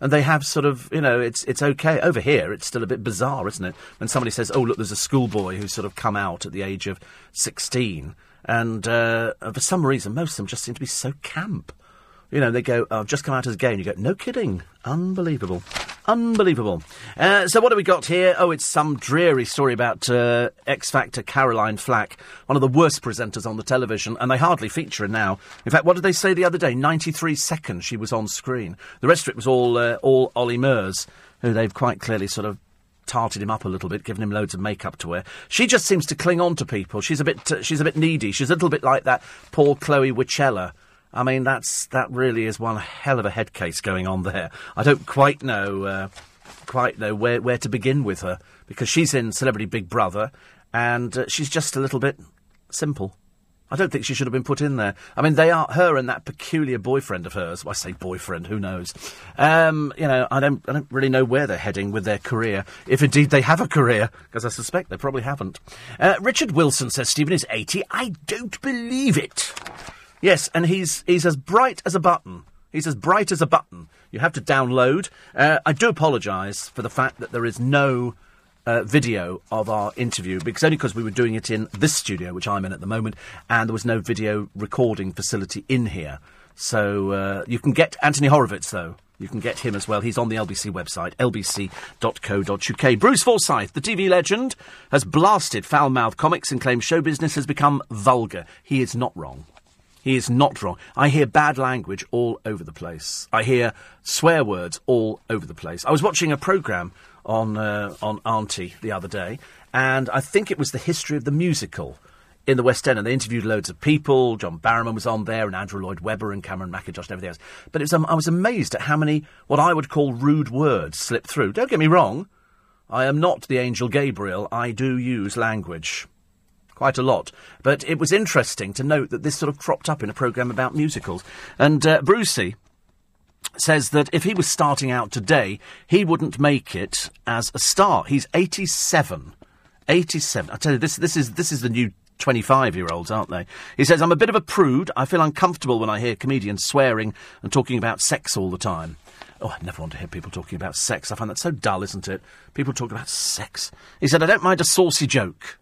And they have sort of, you know, it's it's okay. Over here, it's still a bit bizarre, isn't it? When somebody says, "Oh, look, there's a schoolboy who's sort of come out at the age of 16," and uh, for some reason, most of them just seem to be so camp. You know, they go, oh, I've just come out as gay, and you go, no kidding. Unbelievable. Unbelievable. Uh, so what have we got here? Oh, it's some dreary story about uh, X Factor Caroline Flack, one of the worst presenters on the television, and they hardly feature her now. In fact, what did they say the other day? 93 seconds she was on screen. The rest of it was all, uh, all Ollie Murs, who they've quite clearly sort of tarted him up a little bit, given him loads of makeup to wear. She just seems to cling on to people. She's a bit, uh, she's a bit needy. She's a little bit like that poor Chloe Whichello I mean, that's that really is one hell of a head case going on there. I don't quite know uh, quite know where where to begin with her because she's in Celebrity Big Brother and uh, she's just a little bit simple. I don't think she should have been put in there. I mean, they are her and that peculiar boyfriend of hers. Well, I say boyfriend, who knows? Um, you know, I don't, I don't really know where they're heading with their career, if indeed they have a career, because I suspect they probably haven't. Uh, Richard Wilson says Stephen is eighty. I don't believe it. Yes, and he's he's as bright as a button. He's as bright as a button. You have to download. Uh, I do apologise for the fact that there is no uh, video of our interview because only because we were doing it in this studio, which I'm in at the moment, and there was no video recording facility in here. So uh, you can get Anthony Horowitz though. You can get him as well. He's on the LBC website, lbc.co.uk. Bruce Forsyth, the TV legend, has blasted foul mouthed comics and claims show business has become vulgar. He is not wrong. He is not wrong. I hear bad language all over the place. I hear swear words all over the place. I was watching a programme on uh, on Auntie the other day, and I think it was the history of the musical in the West End, and they interviewed loads of people. John Barrowman was on there, and Andrew Lloyd Webber, and Cameron Mackintosh, and everything else. But was, um, I was amazed at how many what I would call rude words slip through. Don't get me wrong. I am not the angel Gabriel. I do use language quite a lot. But it was interesting to note that this sort of cropped up in a programme about musicals. And uh, Brucey says that if he was starting out today, he wouldn't make it as a star. He's 87. 87. I tell you, this, this, is, this is the new 25 year olds, aren't they? He says, I'm a bit of a prude. I feel uncomfortable when I hear comedians swearing and talking about sex all the time. Oh, I never want to hear people talking about sex. I find that so dull, isn't it? People talk about sex. He said, I don't mind a saucy joke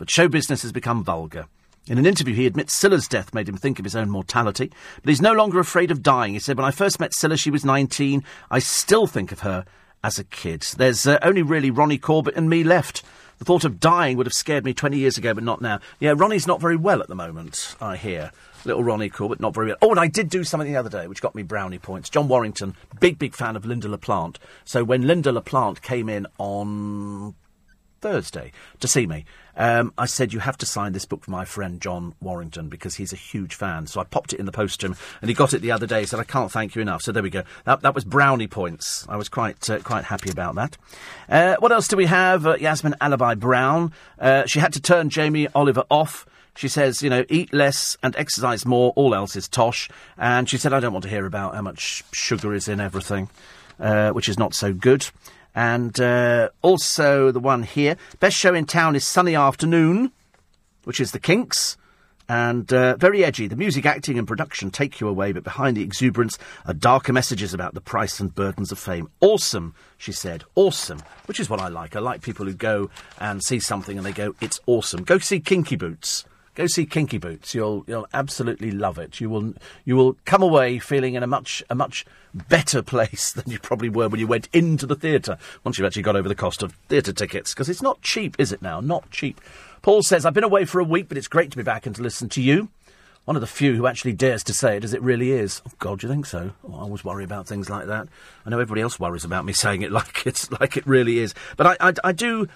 but show business has become vulgar. In an interview, he admits Cilla's death made him think of his own mortality, but he's no longer afraid of dying. He said, When I first met Cilla, she was 19. I still think of her as a kid. There's uh, only really Ronnie Corbett and me left. The thought of dying would have scared me 20 years ago, but not now. Yeah, Ronnie's not very well at the moment, I hear. Little Ronnie Corbett, not very well. Oh, and I did do something the other day which got me brownie points. John Warrington, big, big fan of Lynda La Plante. So when Lynda La Plante came in on Thursday to see me. Um, I said, You have to sign this book for my friend John Warrington because he's a huge fan. So I popped it in the post to him and he got it the other day. He said, I can't thank you enough. So there we go. That, that was brownie points. I was quite, uh, quite happy about that. Uh, what else do we have? Uh, Yasmin Alibhai-Brown. Uh, she had to turn Jamie Oliver off. She says, you know, eat less and exercise more, all else is tosh. And she said, I don't want to hear about how much sugar is in everything. uh, which is not so good. And uh, also the one here. Best show in town is Sunny Afternoon, which is the Kinks. And uh, very edgy. The music, acting, and production take you away, but behind the exuberance are darker messages about the price and burdens of fame. Awesome, she said. Awesome, which is what I like. I like people who go and see something and they go, "It's awesome." Go see Kinky Boots. Go see Kinky Boots. You'll you'll absolutely love it. You will you will come away feeling in a much a much better place than you probably were when you went into the theatre. Once you've actually got over the cost of theatre tickets, because it's not cheap, is it now? Not cheap. Paul says, I've been away for a week, but it's great to be back and to listen to you. One of the few who actually dares to say it as it really is. Oh, God, you think so? Oh, I always worry about things like that. I know everybody else worries about me saying it like it's like it really is. But I, I, I do.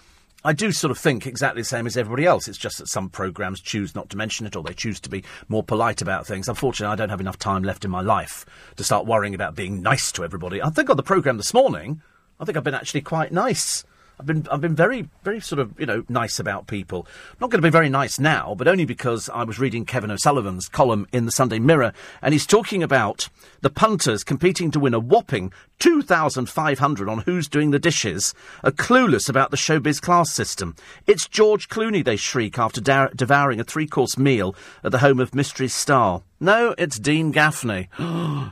I do sort of think exactly the same as everybody else. It's just that some programmes choose not to mention it or they choose to be more polite about things. Unfortunately, I don't have enough time left in my life to start worrying about being nice to everybody. I think on the programme this morning, I think I've been actually quite nice. I've been I've been very very sort of you know nice about people. I'm not going to be very nice now, but only because I was reading Kevin O'Sullivan's column in the Sunday Mirror, and he's talking about the punters competing to win a whopping two thousand five hundred on Who's Doing the Dishes, are clueless about the showbiz class system. It's George Clooney they shriek after da- devouring a three course meal at the home of Mystery Star. No, it's Dean Gaffney.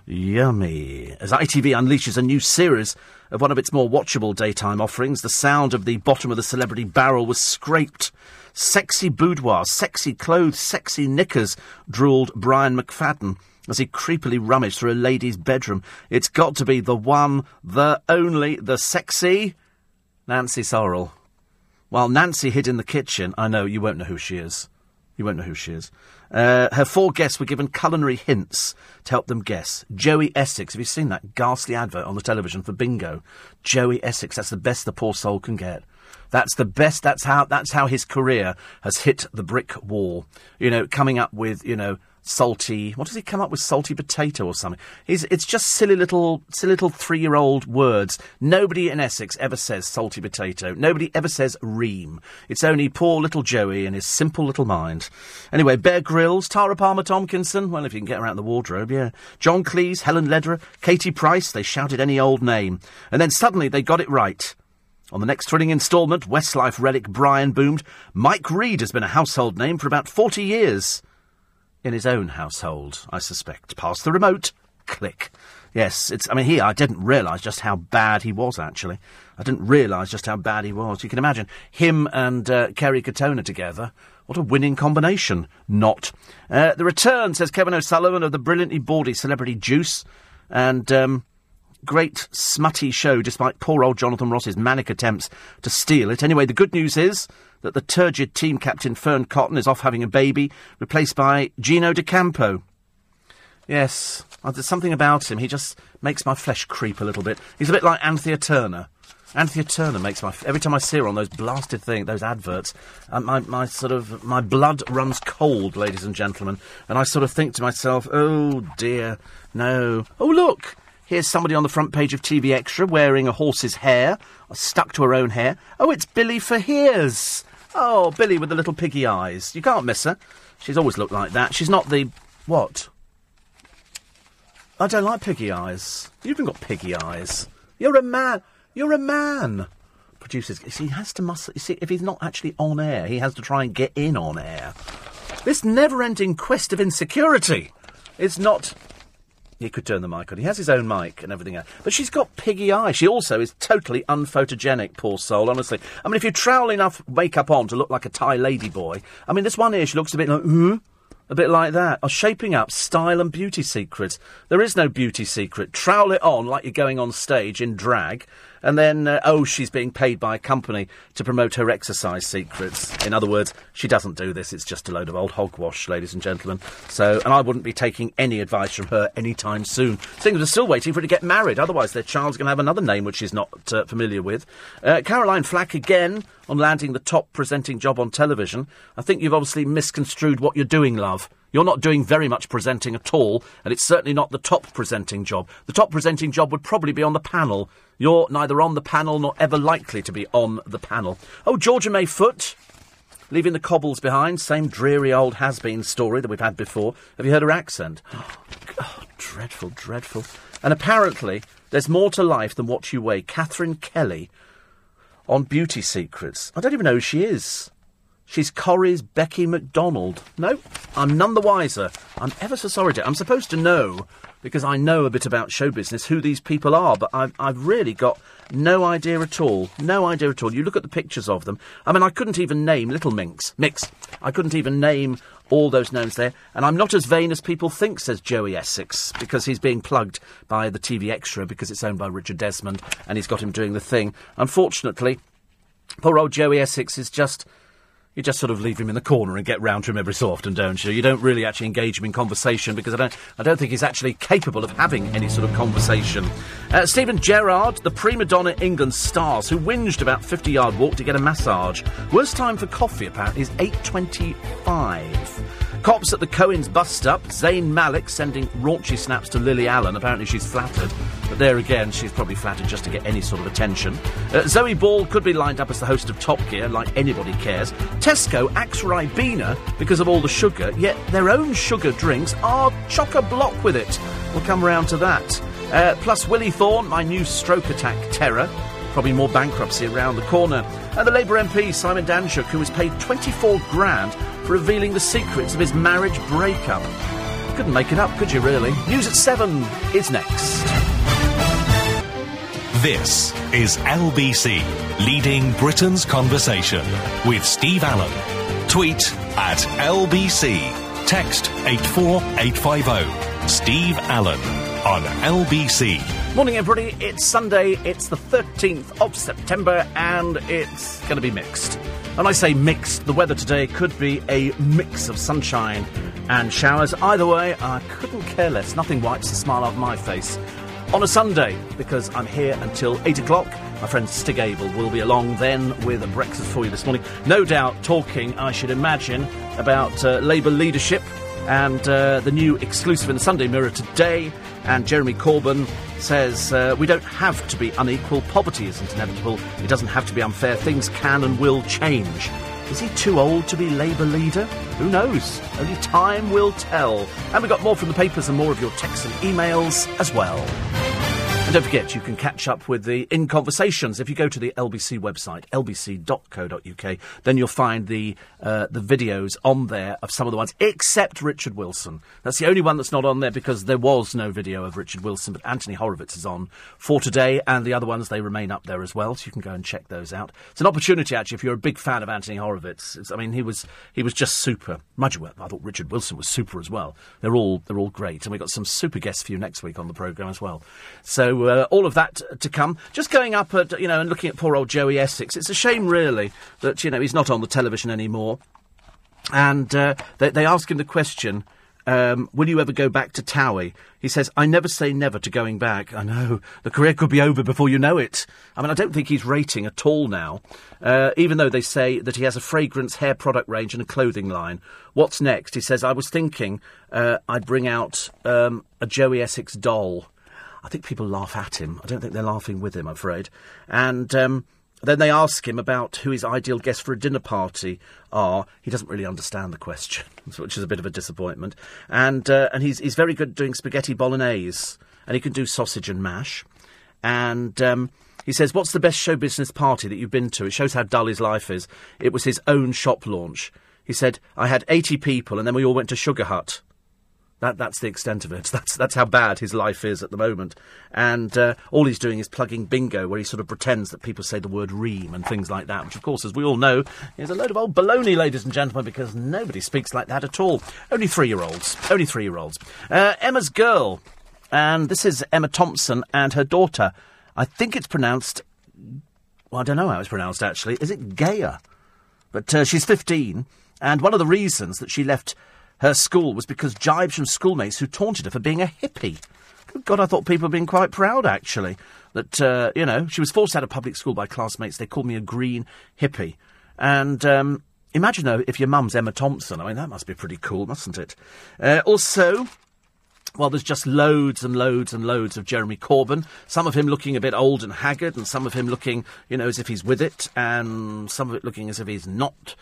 Yummy. As ITV unleashes a new series of one of its more watchable daytime offerings, the sound of the bottom of the celebrity barrel was scraped. Sexy boudoir, sexy clothes, sexy knickers, drooled Brian McFadden as he creepily rummaged through a lady's bedroom. It's got to be the one, the only, the sexy Nancy Sorrell. While Nancy hid in the kitchen, I know you won't know who she is. You won't know who she is. Uh, her four guests were given culinary hints to help them guess. Joey Essex, have you seen that ghastly advert on the television for bingo? Joey Essex, that's the best the poor soul can get. That's the best. That's how. That's how his career has hit the brick wall. You know, coming up with you know salty. What does he come up with? Salty potato or something? He's, it's just silly little, silly little three-year-old words. Nobody in Essex ever says salty potato. Nobody ever says ream. It's only poor little Joey and his simple little mind. Anyway, Bear Grylls, Tara Palmer Tomkinson. Well, if you can get her out of the wardrobe, yeah. John Cleese, Helen Lederer, Katie Price. They shouted any old name, and then suddenly they got it right. On the next thrilling instalment, Westlife relic Brian boomed. Mike Read has been a household name for about 40 years in his own household, I suspect. Pass the remote. Click. Yes, it's. I mean, he. I didn't realise just how bad he was. Actually, I didn't realise just how bad he was. You can imagine him and uh, Kerry Katona together. What a winning combination. Not. Uh, the return, says Kevin O'Sullivan, of the brilliantly bawdy celebrity Juice, and um, great smutty show, despite poor old Jonathan Ross's manic attempts to steal it. Anyway, the good news is that the turgid team captain Fearne Cotton is off having a baby, replaced by Gino D'Acampo. Yes, uh, there's something about him. He just makes my flesh creep a little bit. He's a bit like Anthea Turner. Anthea Turner makes my every time I see her on those blasted thing, those adverts, uh, my my sort of my blood runs cold, ladies and gentlemen, and I sort of think to myself, oh dear, no. Oh look, here's somebody on the front page of TV Extra wearing a horse's hair, stuck to her own hair. Oh, it's Billie Faiers. Oh, Billie with the little piggy eyes. You can't miss her. She's always looked like that. She's not the what? I don't like piggy eyes. You haven't got piggy eyes. You're a man. You're a man. Producers, he has to muscle. You see, if he's not actually on air, he has to try and get in on air. This never-ending quest of insecurity is not. He could turn the mic on. He has his own mic and everything else. But she's got piggy eyes. She also is totally unphotogenic, poor soul, honestly. I mean, if you trowel enough makeup on to look like a Thai lady boy, I mean, this one here, she looks a bit like, hmm? A bit like that. Are shaping up style and beauty secrets. There is no beauty secret. Trowel it on like you're going on stage in drag, and then, uh, oh, she's being paid by a company to promote her exercise secrets. In other words, she doesn't do this. It's just a load of old hogwash, ladies and gentlemen. So, and I wouldn't be taking any advice from her anytime soon. Seeing they're still waiting for her to get married. Otherwise, their child's going to have another name which she's not uh, familiar with. Uh, Caroline Flack again on landing the top presenting job on television. I think you've obviously misconstrued what you're doing, love. You're not doing very much presenting at all, and it's certainly not the top presenting job. The top presenting job would probably be on the panel. You're neither on the panel nor ever likely to be on the panel. Oh, Georgia May Foote, leaving the cobbles behind. Same dreary old has been story that we've had before. Have you heard her accent? Oh, dreadful, dreadful. And apparently, there's more to life than what you weigh. Katherine Kelly on Beauty Secrets. I don't even know who she is. She's Corrie's Becky McDonald. No, I'm none the wiser. I'm ever so sorry. To, I'm supposed to know because I know a bit about show business who these people are, but I've, I've really got no idea at all. No idea at all. You look at the pictures of them. I mean, I couldn't even name Little Minx. Mix. I couldn't even name all those names there. And I'm not as vain as people think, says Joey Essex, because he's being plugged by the TV Extra because it's owned by Richard Desmond and he's got him doing the thing. Unfortunately, poor old Joey Essex is just you just sort of leave him in the corner and get round to him every so often, don't you? You don't really actually engage him in conversation because I don't, I don't think he's actually capable of having any sort of conversation. Uh, Steven Gerrard, the prima donna England stars, who whinged about 50-yard walk to get a massage. Worst time for coffee, apparently, is 8.25. Cops at the Cohen's bus stop. Zayn Malik sending raunchy snaps to Lily Allen. Apparently she's flattered. But there again, she's probably flattered just to get any sort of attention. Uh, Zoe Ball could be lined up as the host of Top Gear, like anybody cares. Tesco axe Ribena because of all the sugar, yet their own sugar drinks are chock-a-block with it. We'll come round to that. Uh, plus Willie Thorne, my new stroke attack terror. Probably more bankruptcy around the corner. And the Labour MP, Simon Danczuk, who was paid 24 grand for revealing the secrets of his marriage breakup. Couldn't make it up, could you really? News at 7 is next. This is LBC, leading Britain's conversation with Steve Allen. Tweet at LBC. Text 84850. Steve Allen on LBC. Morning, everybody. It's Sunday. It's the 13th of September, and it's going to be mixed. And I say mixed, the weather today could be a mix of sunshine and showers. Either way, I couldn't care less. Nothing wipes the smile off my face on a Sunday because I'm here until 8 o'clock. My friend Stig Abell will be along then with a breakfast for you this morning. No doubt talking, I should imagine, about uh, Labour leadership and uh, the new exclusive in the Sunday Mirror today. And Jeremy Corbyn says uh, we don't have to be unequal. Poverty isn't inevitable. It doesn't have to be unfair. Things can and will change. Is he too old to be Labour leader? Who knows? Only time will tell. And we've got more from the papers and more of your texts and emails as well. And don't forget, you can catch up with the In Conversations. If you go to the LBC website, lbc.co.uk, then you'll find the, uh, the videos on there of some of the ones, except Richard Wilson. That's the only one that's not on there because there was no video of Richard Wilson, but Anthony Horowitz is on for today, and the other ones, they remain up there as well, so you can go and check those out. It's an opportunity, actually, if you're a big fan of Anthony Horowitz. It's, I mean, he was, he was just super. Mind I thought Richard Wilson was super as well. They're all, they're all great, and we've got some super guests for you next week on the programme as well. So, uh, all of that to come. Just going up at, you know, and looking at poor old Joey Essex. It's a shame, really, that, you know, he's not on the television anymore. And uh, they, they ask him the question, um, will you ever go back to Towie? He says, I never say never to going back. I know, the career could be over before you know it. I mean, I don't think he's rating at all now, uh, even though they say that he has a fragrance hair product range and a clothing line. What's next? He says, I was thinking uh, I'd bring out um, a Joey Essex doll. I think people laugh at him. I don't think they're laughing with him, I'm afraid. And um, then they ask him about who his ideal guests for a dinner party are. He doesn't really understand the question, which is a bit of a disappointment. And uh, and he's he's very good at doing spaghetti bolognese, and he can do sausage and mash. And um, he says, "What's the best show business party that you've been to?" It shows how dull his life is. It was his own shop launch. He said, "I had eighty people, and then we all went to Sugar Hut." That, that's the extent of it. That's, that's how bad his life is at the moment. And uh, all he's doing is plugging bingo, where he sort of pretends that people say the word ream and things like that, which, of course, as we all know, is a load of old baloney, ladies and gentlemen, because nobody speaks like that at all. Only three year olds. Only three year olds. Uh, Emma's Girl. And this is Emma Thompson and her daughter. I think it's pronounced. Well, I don't know how it's pronounced, actually. Is it Gaia? But uh, she's 15. And one of the reasons that she left her school was because jibes from schoolmates who taunted her for being a hippie. Good God, I thought people had been quite proud, actually. That, uh, you know, she was forced out of public school by classmates. They called me a green hippie. And um, imagine, though, if your mum's Emma Thompson. I mean, that must be pretty cool, mustn't it? Uh, also, well, there's just loads and loads and loads of Jeremy Corbyn. Some of him looking a bit old and haggard, and some of him looking, you know, as if he's with it, and some of it looking as if he's not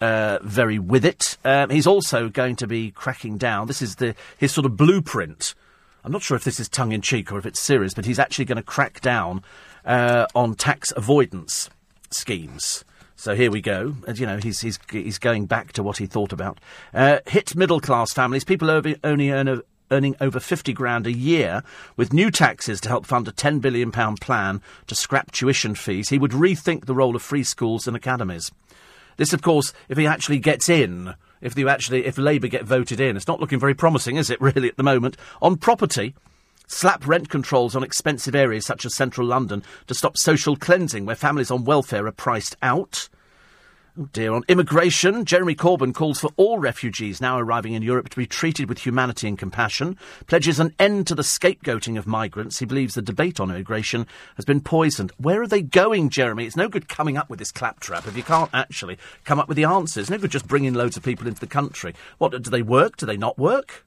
uh, very with it. Um, he's also going to be cracking down. This is the his sort of blueprint. I'm not sure if this is tongue in cheek or if it's serious, but he's actually going to crack down uh, on tax avoidance schemes. So here we go. And, you know, he's, he's, he's going back to what he thought about. Uh, hit middle class families, people over, only earn a, earning over 50 grand a year with new taxes to help fund a 10 billion pound plan to scrap tuition fees. He would rethink the role of free schools and academies. This, of course, if he actually gets in, if you actually, if Labour get voted in, it's not looking very promising, is it? Really, at the moment on property. Slap rent controls on expensive areas such as central London to stop social cleansing where families on welfare are priced out. Oh dear. On immigration, Jeremy Corbyn calls for all refugees now arriving in Europe to be treated with humanity and compassion, pledges an end to the scapegoating of migrants. He believes the debate on immigration has been poisoned. Where are they going, Jeremy? It's no good coming up with this claptrap if you can't actually come up with the answers. No good just bringing loads of people into the country. What, do they work? Do they not work?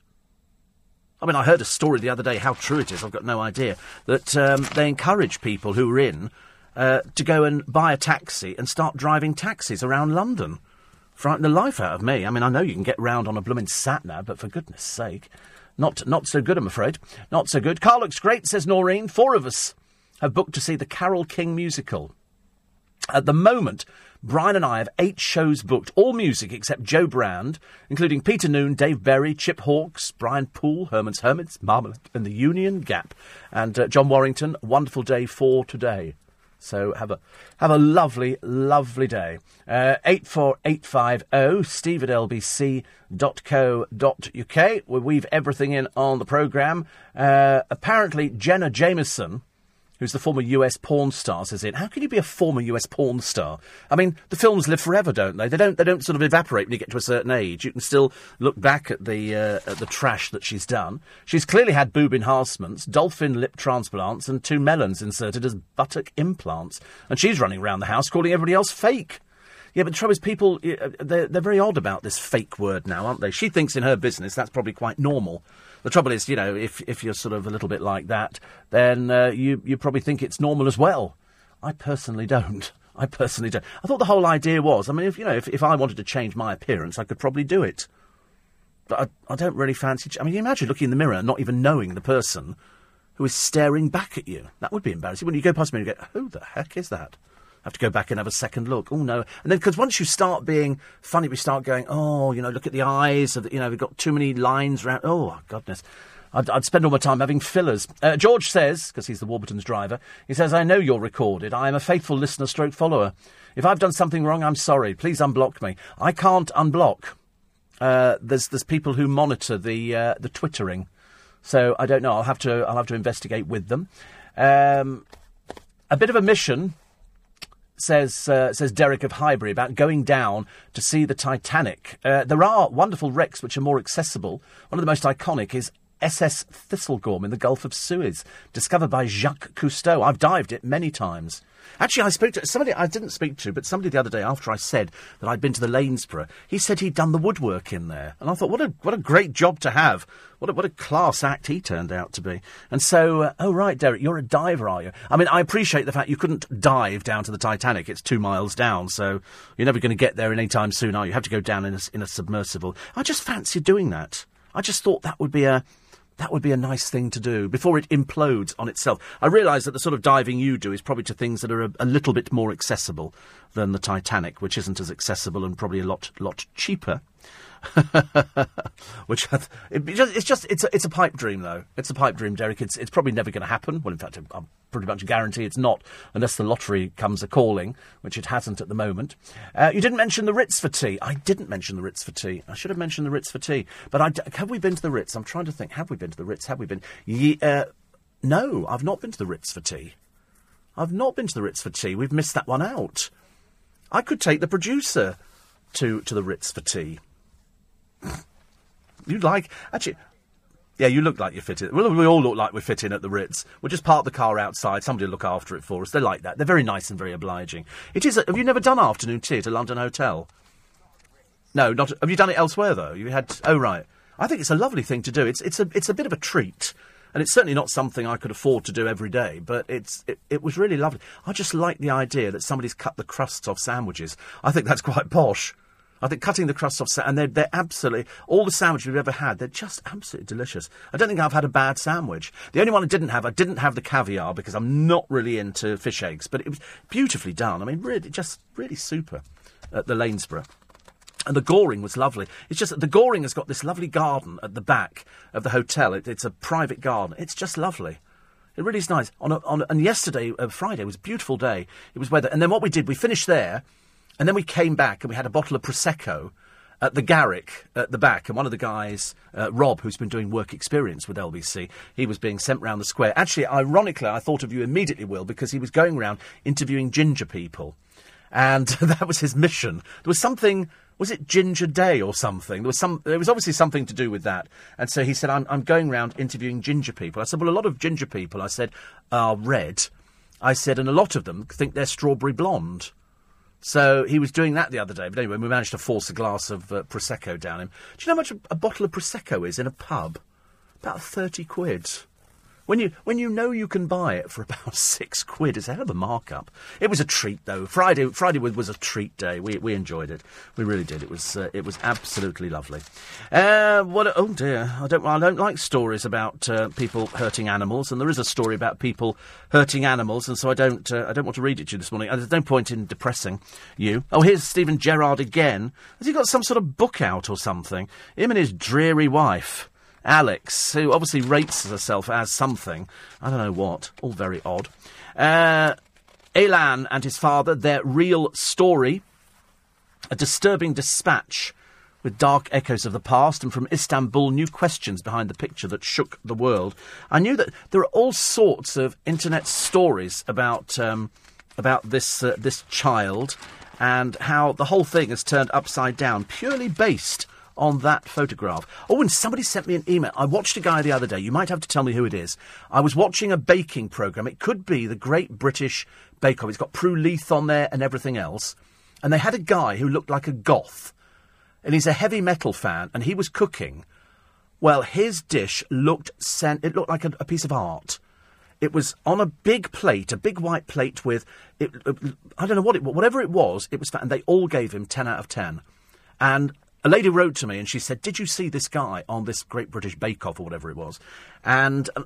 I mean, I heard a story the other day, how true it is, I've got no idea, that um, they encourage people who are in uh, to go and buy a taxi and start driving taxis around London. Frighten the life out of me. I mean, I know you can get round on a blooming sat nav, but for goodness sake. Not, not so good, I'm afraid. Not so good. Car looks great, says Noreen. Four of us have booked to see the Carole King musical. At the moment, Brian and I have eight shows booked, all music except Jo Brand, including Peter Noone, Dave Berry, Chip Hawkes, Brian Poole, Herman's Hermits, Marmalade, and the Union Gap. And uh, John Warrington, wonderful day for today. So have a have a lovely, lovely day. Uh, eight four eight five zero oh, Steve at lbc.co.uk. We weave everything in on the programme. Uh, apparently, Jenna Jameson who's the former US porn star, says it. How can you be a former US porn star? I mean, the films live forever, don't they? They don't. They don't sort of evaporate when you get to a certain age. You can still look back at the uh, at the trash that she's done. She's clearly had boob enhancements, dolphin lip transplants, and two melons inserted as buttock implants. And she's running around the house calling everybody else fake. Yeah, but the trouble is, people, they're, they're very odd about this fake word now, aren't they? She thinks in her business that's probably quite normal. The trouble is, you know, if, if you're sort of a little bit like that, then uh, you, you probably think it's normal as well. I personally don't. I personally don't. I thought the whole idea was, I mean, if, you know, if, if I wanted to change my appearance, I could probably do it. But I, I don't really fancy... I mean, you imagine looking in the mirror and not even knowing the person who is staring back at you. That would be embarrassing. When you go past me and you go, who the heck is that? Have to go back and have a second look. Oh no! And then because once you start being funny, we start going, oh, you know, look at the eyes. Of you know, we've got too many lines around. Oh goodness. I'd, I'd, spend all my time having fillers. Uh, George says, because he's the Warburton's driver, he says, I know you're recorded. I am a faithful listener stroke follower. If I've done something wrong, I'm sorry. Please unblock me. I can't unblock. Uh, there's there's people who monitor the uh, the twittering, so I don't know. I'll have to I'll have to investigate with them. Um, a bit of a mission says uh, says Derek of Highbury about going down to see the Titanic. Uh, there are wonderful wrecks which are more accessible. One of the most iconic is SS Thistlegorm in the Gulf of Suez, discovered by Jacques Cousteau. I've dived it many times. Actually, I spoke to somebody I didn't speak to, but somebody the other day after I said that I'd been to the Lanesborough, he said he'd done the woodwork in there, and I thought, what a what a great job to have. What a, what a class act he turned out to be. And so, uh, oh right, Derek, you're a diver, are you? I mean, I appreciate the fact you couldn't dive down to the Titanic. It's two miles down, so you're never going to get there any time soon, are you? You have to go down in a, in a submersible. I just fancy doing that. I just thought that would be a that would be a nice thing to do before it implodes on itself. I realise that the sort of diving you do is probably to things that are a, a, little bit more accessible than the Titanic, which isn't as accessible and probably a lot lot cheaper. Which it's just it's a, it's a pipe dream though. It's a pipe dream, Derek. It's it's probably never going to happen. Well, in fact, I'm pretty much guarantee it's not unless the lottery comes a calling, which it hasn't at the moment. Uh, you didn't mention the Ritz for tea. I didn't mention the Ritz for tea. I should have mentioned the Ritz for tea. But I, have we been to the Ritz? I'm trying to think. Have we been to the Ritz? Have we been? Ye, uh, no, I've not been to the Ritz for tea. I've not been to the Ritz for tea. We've missed that one out. I could take the producer to to the Ritz for tea. You like actually? Yeah, you look like you're in. Well, we all look like we fit in at the Ritz. We'll just park the car outside. Somebody will look after it for us. They're like that. They're very nice and very obliging. It is. A, have you never done afternoon tea at a London hotel? No, not. Have you done it elsewhere though? You had. Oh right. I think it's a lovely thing to do. It's it's a it's a bit of a treat. And it's certainly not something I could afford to do every day, but it's it, it was really lovely. I just like the idea that somebody's cut the crusts off sandwiches. I think that's quite posh. I think cutting the crust off, and they're, they're absolutely, all the sandwiches we've ever had, they're just absolutely delicious. I don't think I've had a bad sandwich. The only one I didn't have, I didn't have the caviar because I'm not really into fish eggs, but it was beautifully done. I mean, really, just really super at the Lanesborough. And the Goring was lovely. It's just that the Goring has got this lovely garden at the back of the hotel. It, it's a private garden. It's just lovely. It really is nice. On a, on a, and yesterday, uh, Friday, was a beautiful day. It was weather. And then what we did, we finished there, and then we came back and we had a bottle of Prosecco at the Garrick at the back. And one of the guys, uh, Rob, who's been doing work experience with LBC, he was being sent round the square. Actually, ironically, I thought of you immediately, Will, because he was going round interviewing ginger people. And that was his mission. There was something was it Ginger Day or something? There was some. There was obviously something to do with that. And so he said, "I'm, I'm going round interviewing ginger people." I said, "Well, a lot of ginger people," I said, "are red." I said, and a lot of them think they're strawberry blonde. So he was doing that the other day. But anyway, we managed to force a glass of uh, prosecco down him. Do you know how much a, a bottle of prosecco is in a pub? About thirty quid. When you when you know you can buy it for about six quid, it's a hell of a markup. It was a treat though. Friday Friday was, a treat day. We we enjoyed it. We really did. It was uh, it was absolutely lovely. Uh, what? Oh dear, I don't I don't like stories about uh, people hurting animals, and there is a story about people hurting animals, and so I don't uh, I don't want to read it to you this morning. Uh, There's no point in depressing you. Oh, here's Steven Gerrard again. Has he got some sort of book out or something? Him and his dreary wife. Alex, who obviously rates herself as something. I don't know what. All very odd. Uh, Aylan and his father, their real story. A disturbing dispatch with dark echoes of the past, and from Istanbul, new questions behind the picture that shook the world. I knew that there are all sorts of internet stories about um, about this uh, this child and how the whole thing has turned upside down, purely based on that photograph. Oh, and somebody sent me an email. I watched a guy the other day. You might have to tell me who it is. I was watching a baking program. It could be the Great British Bake Off. It's got Prue Leith on there and everything else. And they had a guy who looked like a goth. And he's a heavy metal fan, and he was cooking. Well, his dish looked sen- it looked like a, a piece of art. It was on a big plate, a big white plate with it. I don't know what it, whatever it was. It was, and they all gave him ten out of ten. And a lady wrote to me and she said, "Did you see this guy on this Great British Bake Off or whatever it was?" And uh,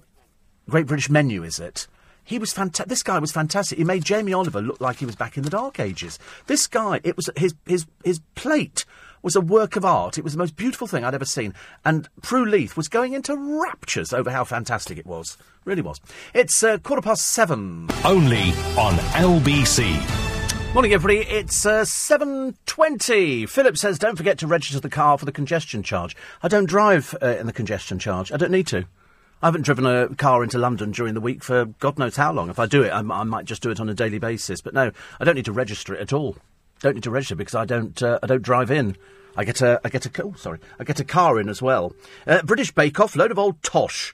Great British Menu is it? He was fantastic. This guy was fantastic. He made Jamie Oliver look like he was back in the Dark Ages. This guy, it was his his his plate was a work of art. It was the most beautiful thing I'd ever seen. And Prue Leith was going into raptures over how fantastic it was. Really was. It's uh, quarter past seven. Only on LBC. Morning, everybody. It's uh, seven twenty. Philip says, "Don't forget to register the car for the congestion charge." I don't drive uh, in the congestion charge. I don't need to. I haven't driven a car into London during the week for God knows how long. If I do it, I, might just do it on a daily basis. But no, I don't need to register it at all. Don't need to register because I don't. Uh, I don't drive in. I get a. I get a. Oh, sorry. I get a car in as well. Uh, British Bake Off, load of old tosh.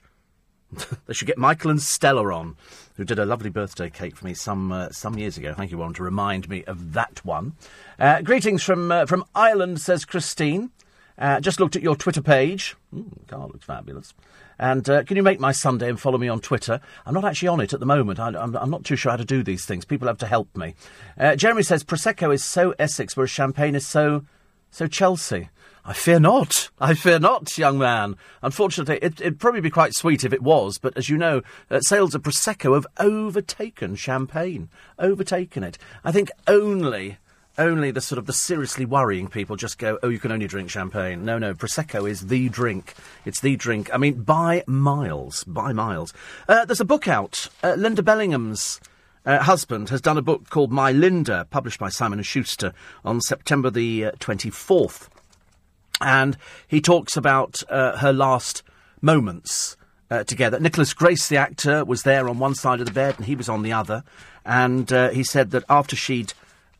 they should get Michael and Stella on, who did a lovely birthday cake for me some uh, some years ago. Thank you, Warren, to remind me of that one. Uh, greetings from uh, from Ireland, says Christine. Uh, just looked at your Twitter page. Mm, car looks fabulous. And uh, can you make my Sunday and follow me on Twitter? I'm not actually on it at the moment. I, am I'm not too sure how to do these things. People have to help me. Uh, Jeremy says Prosecco is so Essex, whereas Champagne is so so Chelsea. I fear not. I fear not, young man. Unfortunately, it, would probably be quite sweet if it was, but as you know, uh, sales of Prosecco have overtaken Champagne. Overtaken it. I think only only the sort of the seriously worrying people just go, oh, you can only drink champagne. No, no, prosecco is the drink. It's the drink. I mean, by miles, by miles. Uh, there's a book out. Uh, Linda Bellingham's uh, husband has done a book called My Linda, published by Simon Schuster on September the uh, 24th, and he talks about uh, her last moments. Uh, together. Nicholas Grace, the actor, was there on one side of the bed and he was on the other. And uh, he said that after she'd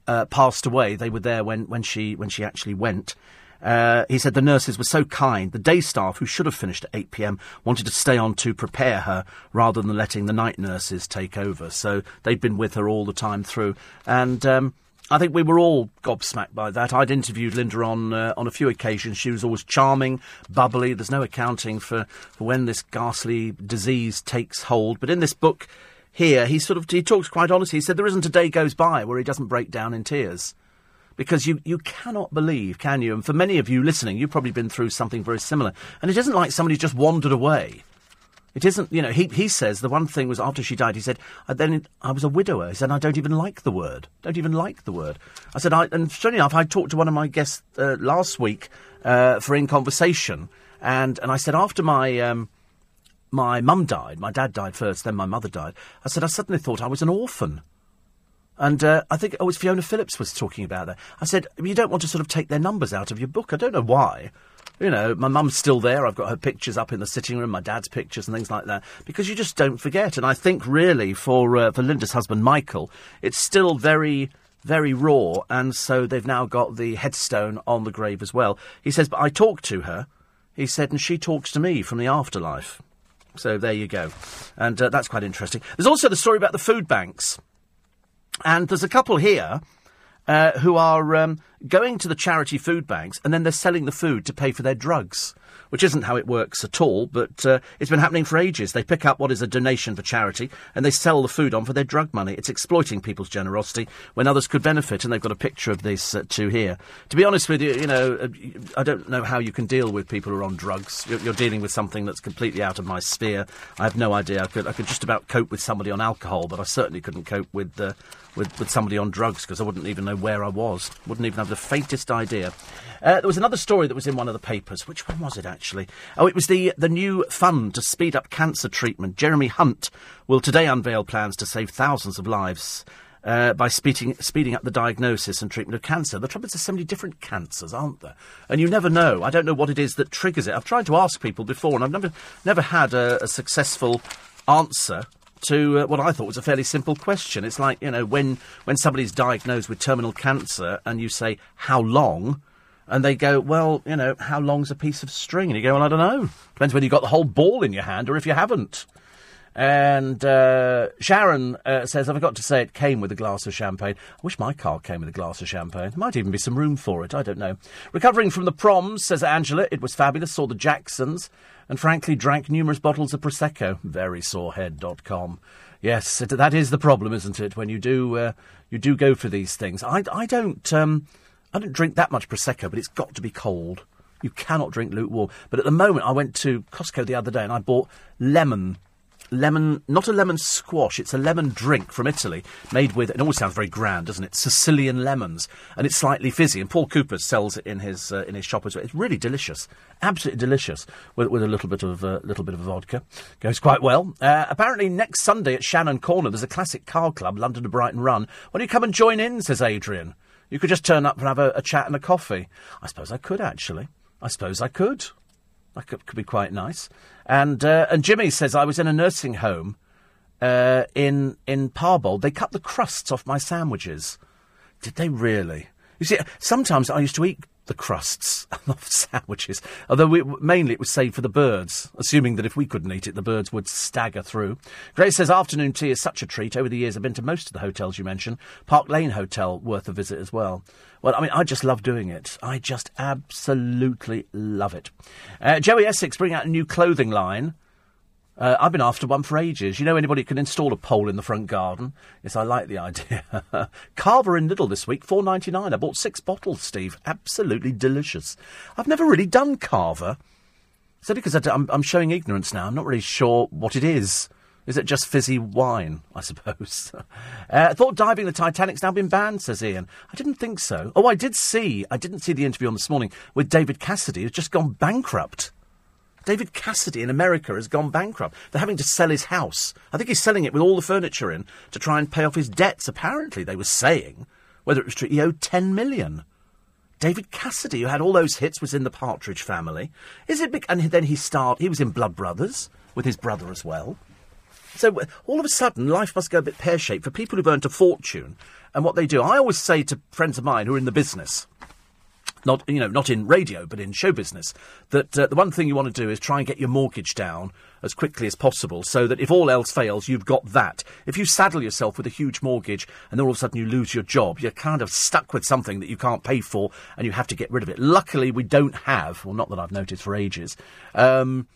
uh, passed away. They were there when, when she when she actually went. Uh, he said the nurses were so kind. The day staff, who should have finished at 8 pm, wanted to stay on to prepare her rather than letting the night nurses take over. So they'd been with her all the time through. And um, I think we were all gobsmacked by that. I'd interviewed Linda on uh, on a few occasions. She was always charming, bubbly. There's no accounting for, for when this ghastly disease takes hold. But in this book, here he sort of he talks quite honestly. He said there isn't a day goes by where he doesn't break down in tears because you, you cannot believe, can you? And for many of you listening, you've probably been through something very similar. And it isn't like somebody just wandered away. It isn't, you know, he, he says the one thing was after she died, he said, I, then I was a widower. He said, I don't even like the word. Don't even like the word. I said, I, and strange enough, I talked to one of my guests uh, last week uh, for In Conversation, and, and I said, after my, um, my mum died, my dad died first, then my mother died, I said, I suddenly thought I was an orphan. And uh, I think, oh, it was Fiona Phillips was talking about that. I said, you don't want to sort of take their numbers out of your book. I don't know why. You know, my mum's still there. I've got her pictures up in the sitting room, my dad's pictures and things like that, because you just don't forget. And I think really for uh, for Linda's husband Michael, it's still very very raw, and so they've now got the headstone on the grave as well. He says, but I talked to her. He said, and she talks to me from the afterlife. So there you go, and uh, that's quite interesting. There's also the story about the food banks, and there's a couple here uh, who are um, going to the charity food banks and then they're selling the food to pay for their drugs which isn't how it works at all, but uh, it's been happening for ages. They pick up what is a donation for charity and they sell the food on for their drug money. It's exploiting people's generosity when others could benefit, and they've got a picture of this uh, too here. To be honest with you, you know, uh, I don't know how you can deal with people who are on drugs. You're, you're, dealing with something that's completely out of my sphere. I have no idea. I could, I could just about cope with somebody on alcohol, but I certainly couldn't cope with. Uh, with, with somebody on drugs because I wouldn't even know where I was. Wouldn't even have the faintest idea. Uh, there was another story that was in one of the papers. Which one was it actually? Oh, it was the the new fund to speed up cancer treatment. Jeremy Hunt will today unveil plans to save thousands of lives. Uh, by speeding, speeding up the diagnosis and treatment of cancer. The trouble is, there's so many different cancers, aren't there? And you never know. I don't know what it is that triggers it. I've tried to ask people before, and I've never, never had a, a successful answer to uh, what I thought was a fairly simple question. It's like, you know, when, when somebody's diagnosed with terminal cancer and you say, how long? And they go, well, you know, how long's a piece of string? And you go, well, I don't know. Depends whether you've got the whole ball in your hand or if you haven't. And uh, Sharon uh, says, I forgot to say it came with a glass of champagne. I wish my car came with a glass of champagne. There might even be some room for it. I don't know. Recovering from the proms, says Angela, it was fabulous. Saw the Jacksons and frankly drank numerous bottles of Prosecco. Verysorehead.com. Yes, that is the problem, isn't it? When you do, uh, you do go for these things. I, I don't, um, I don't drink that much Prosecco, but it's got to be cold. You cannot drink lukewarm. But at the moment, I went to Costco the other day and I bought lemon lemon, not a lemon squash, it's a lemon drink from Italy, made with, it always sounds very grand, doesn't it? Sicilian lemons. And it's slightly fizzy. And Paul Cooper sells it in his, uh, in his shop as well. It's really delicious. Absolutely delicious. With, with a little bit of, uh, little bit of vodka. Goes quite well. Uh, apparently next Sunday at Shannon Corner, there's a classic car club, London to Brighton Run. Why don't you come and join in, says Adrian. You could just turn up and have a, a chat and a coffee. I suppose I could, actually. I suppose I could. That could, could be quite nice. And uh, and Jimmy says I was in a nursing home uh, in in Parbold. They cut the crusts off my sandwiches. Did they really? You see, sometimes I used to eat the crusts of sandwiches, although we, mainly it was saved for the birds, assuming that if we couldn't eat it, the birds would stagger through. Grace says afternoon tea is such a treat. Over the years, I've been to most of the hotels you mentioned. Park Lane Hotel worth a visit as well. Well, I mean, I just love doing it. I just absolutely love it. Uh, Joey Essex bring out a new clothing line. Uh, I've been after one for ages. You know anybody can install a pole in the front garden? Yes, I like the idea. Cava in Lidl this week, four ninety nine. I bought six bottles, Steve. Absolutely delicious. I've never really done Cava. Is that because I'm, I'm showing ignorance now? I'm not really sure what it is. Is it just fizzy wine, I suppose? uh, I thought diving the Titanic's now been banned, says Ian. I didn't think so. Oh, I did see, I didn't see the interview on this morning with David Cassidy, who's just gone bankrupt. David Cassidy in America has gone bankrupt. They're having to sell his house. I think he's selling it with all the furniture in to try and pay off his debts. Apparently, they were saying, whether it was true, he owed 10 million. David Cassidy, who had all those hits, was in the Partridge family. Is it big? And then he starred, he was in Blood Brothers with his brother as well. So uh, all of a sudden, life must go a bit pear shaped for people who've earned a fortune and what they do. I always say to friends of mine who are in the business, not you know not in radio but in show business that uh, the one thing you want to do is try and get your mortgage down as quickly as possible so that if all else fails you've got that. If you saddle yourself with a huge mortgage and then all of a sudden you lose your job you're kind of stuck with something that you can't pay for and you have to get rid of it. Luckily we don't have well not that I've noticed for ages um,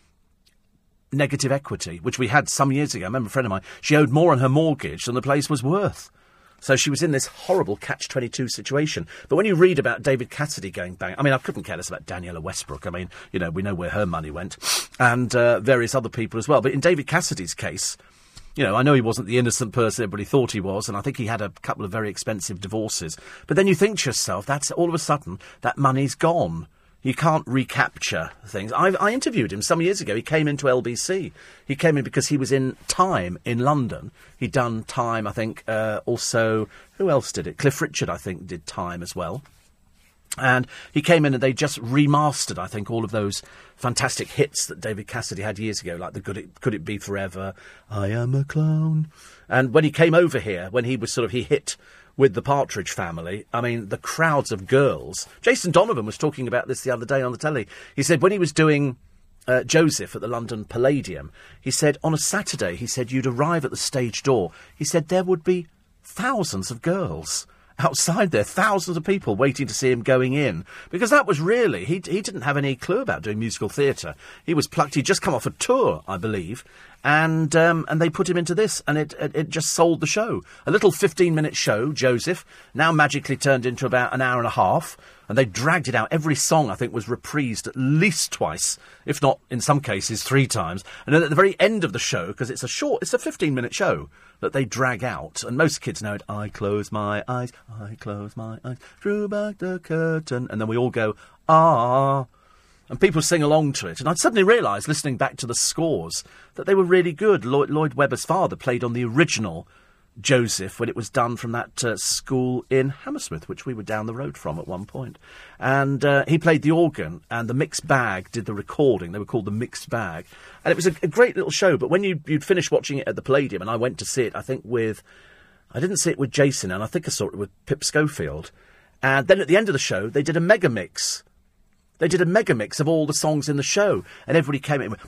negative equity which we had some years ago. I remember a friend of mine she owed more on her mortgage than the place was worth So she was in this horrible catch 22 situation. But when you read about David Cassidy going bang, I mean, I couldn't care less about Danniella Westbrook. I mean, you know, we know where her money went, and uh, various other people as well. But in David Cassidy's case, you know, I know he wasn't the innocent person everybody thought he was, and I think he had a couple of very expensive divorces. But then you think to yourself, that's all of a sudden, that money's gone. You can't recapture things. I, I interviewed him some years ago. He came into LBC. He came in because he was in Time in London. He'd done Time, I think. Uh, also, who else did it? Cliff Richard, I think, did Time as well. And he came in and they just remastered, I think, all of those fantastic hits that David Cassidy had years ago, like the Could It, Could it Be Forever, I Am a Clown. And when he came over here, when he was sort of, he hit with the Partridge family, I mean, the crowds of girls. Jason Donovan was talking about this the other day on the telly. He said when he was doing uh, Joseph at the London Palladium, he said on a Saturday, he said you'd arrive at the stage door. He said there would be thousands of girls outside there, thousands of people waiting to see him going in. Because that was really, he, he didn't have any clue about doing musical theatre. He was plucked, he'd just come off a tour, I believe, and um, and they put him into this, and it, it, it just sold the show. A little fifteen-minute show, Joseph, now magically turned into about an hour and a half, and they dragged it out. Every song, I think, was reprised at least twice, if not in some cases three times. And then at the very end of the show, because it's a short, it's a fifteen-minute show that they drag out, and most kids know it. I close my eyes, I close my eyes, drew back the curtain, and then we all go ah and people sing along to it. And I'd suddenly realised, listening back to the scores, that they were really good. Lloyd, Lloyd Webber's father played on the original Joseph when it was done from that uh, school in Hammersmith, which we were down the road from at one point. And uh, he played the organ, and the mixed bag did the recording. They were called the mixed bag. And it was a, a great little show. But when you, you'd finish watching it at the Palladium, and I went to see it, I think with. I didn't see it with Jason, and I think I saw it with Pip Schofield. And then at the end of the show, they did a mega mix they did a mega mix of all the songs in the show, and everybody came in went.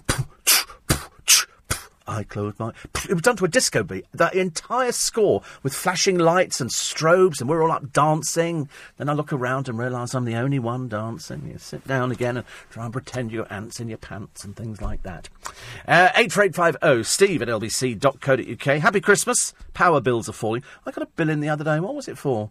I closed my. It was done to a disco beat. That entire score with flashing lights and strobes, and we're all up dancing. Then I look around and realise I'm the only one dancing. You sit down again and try and pretend you're ants in your pants and things like that. Uh, 84850 steve at lbc.co.uk. Happy Christmas. Power bills are falling. I got a bill in the other day. What was it for?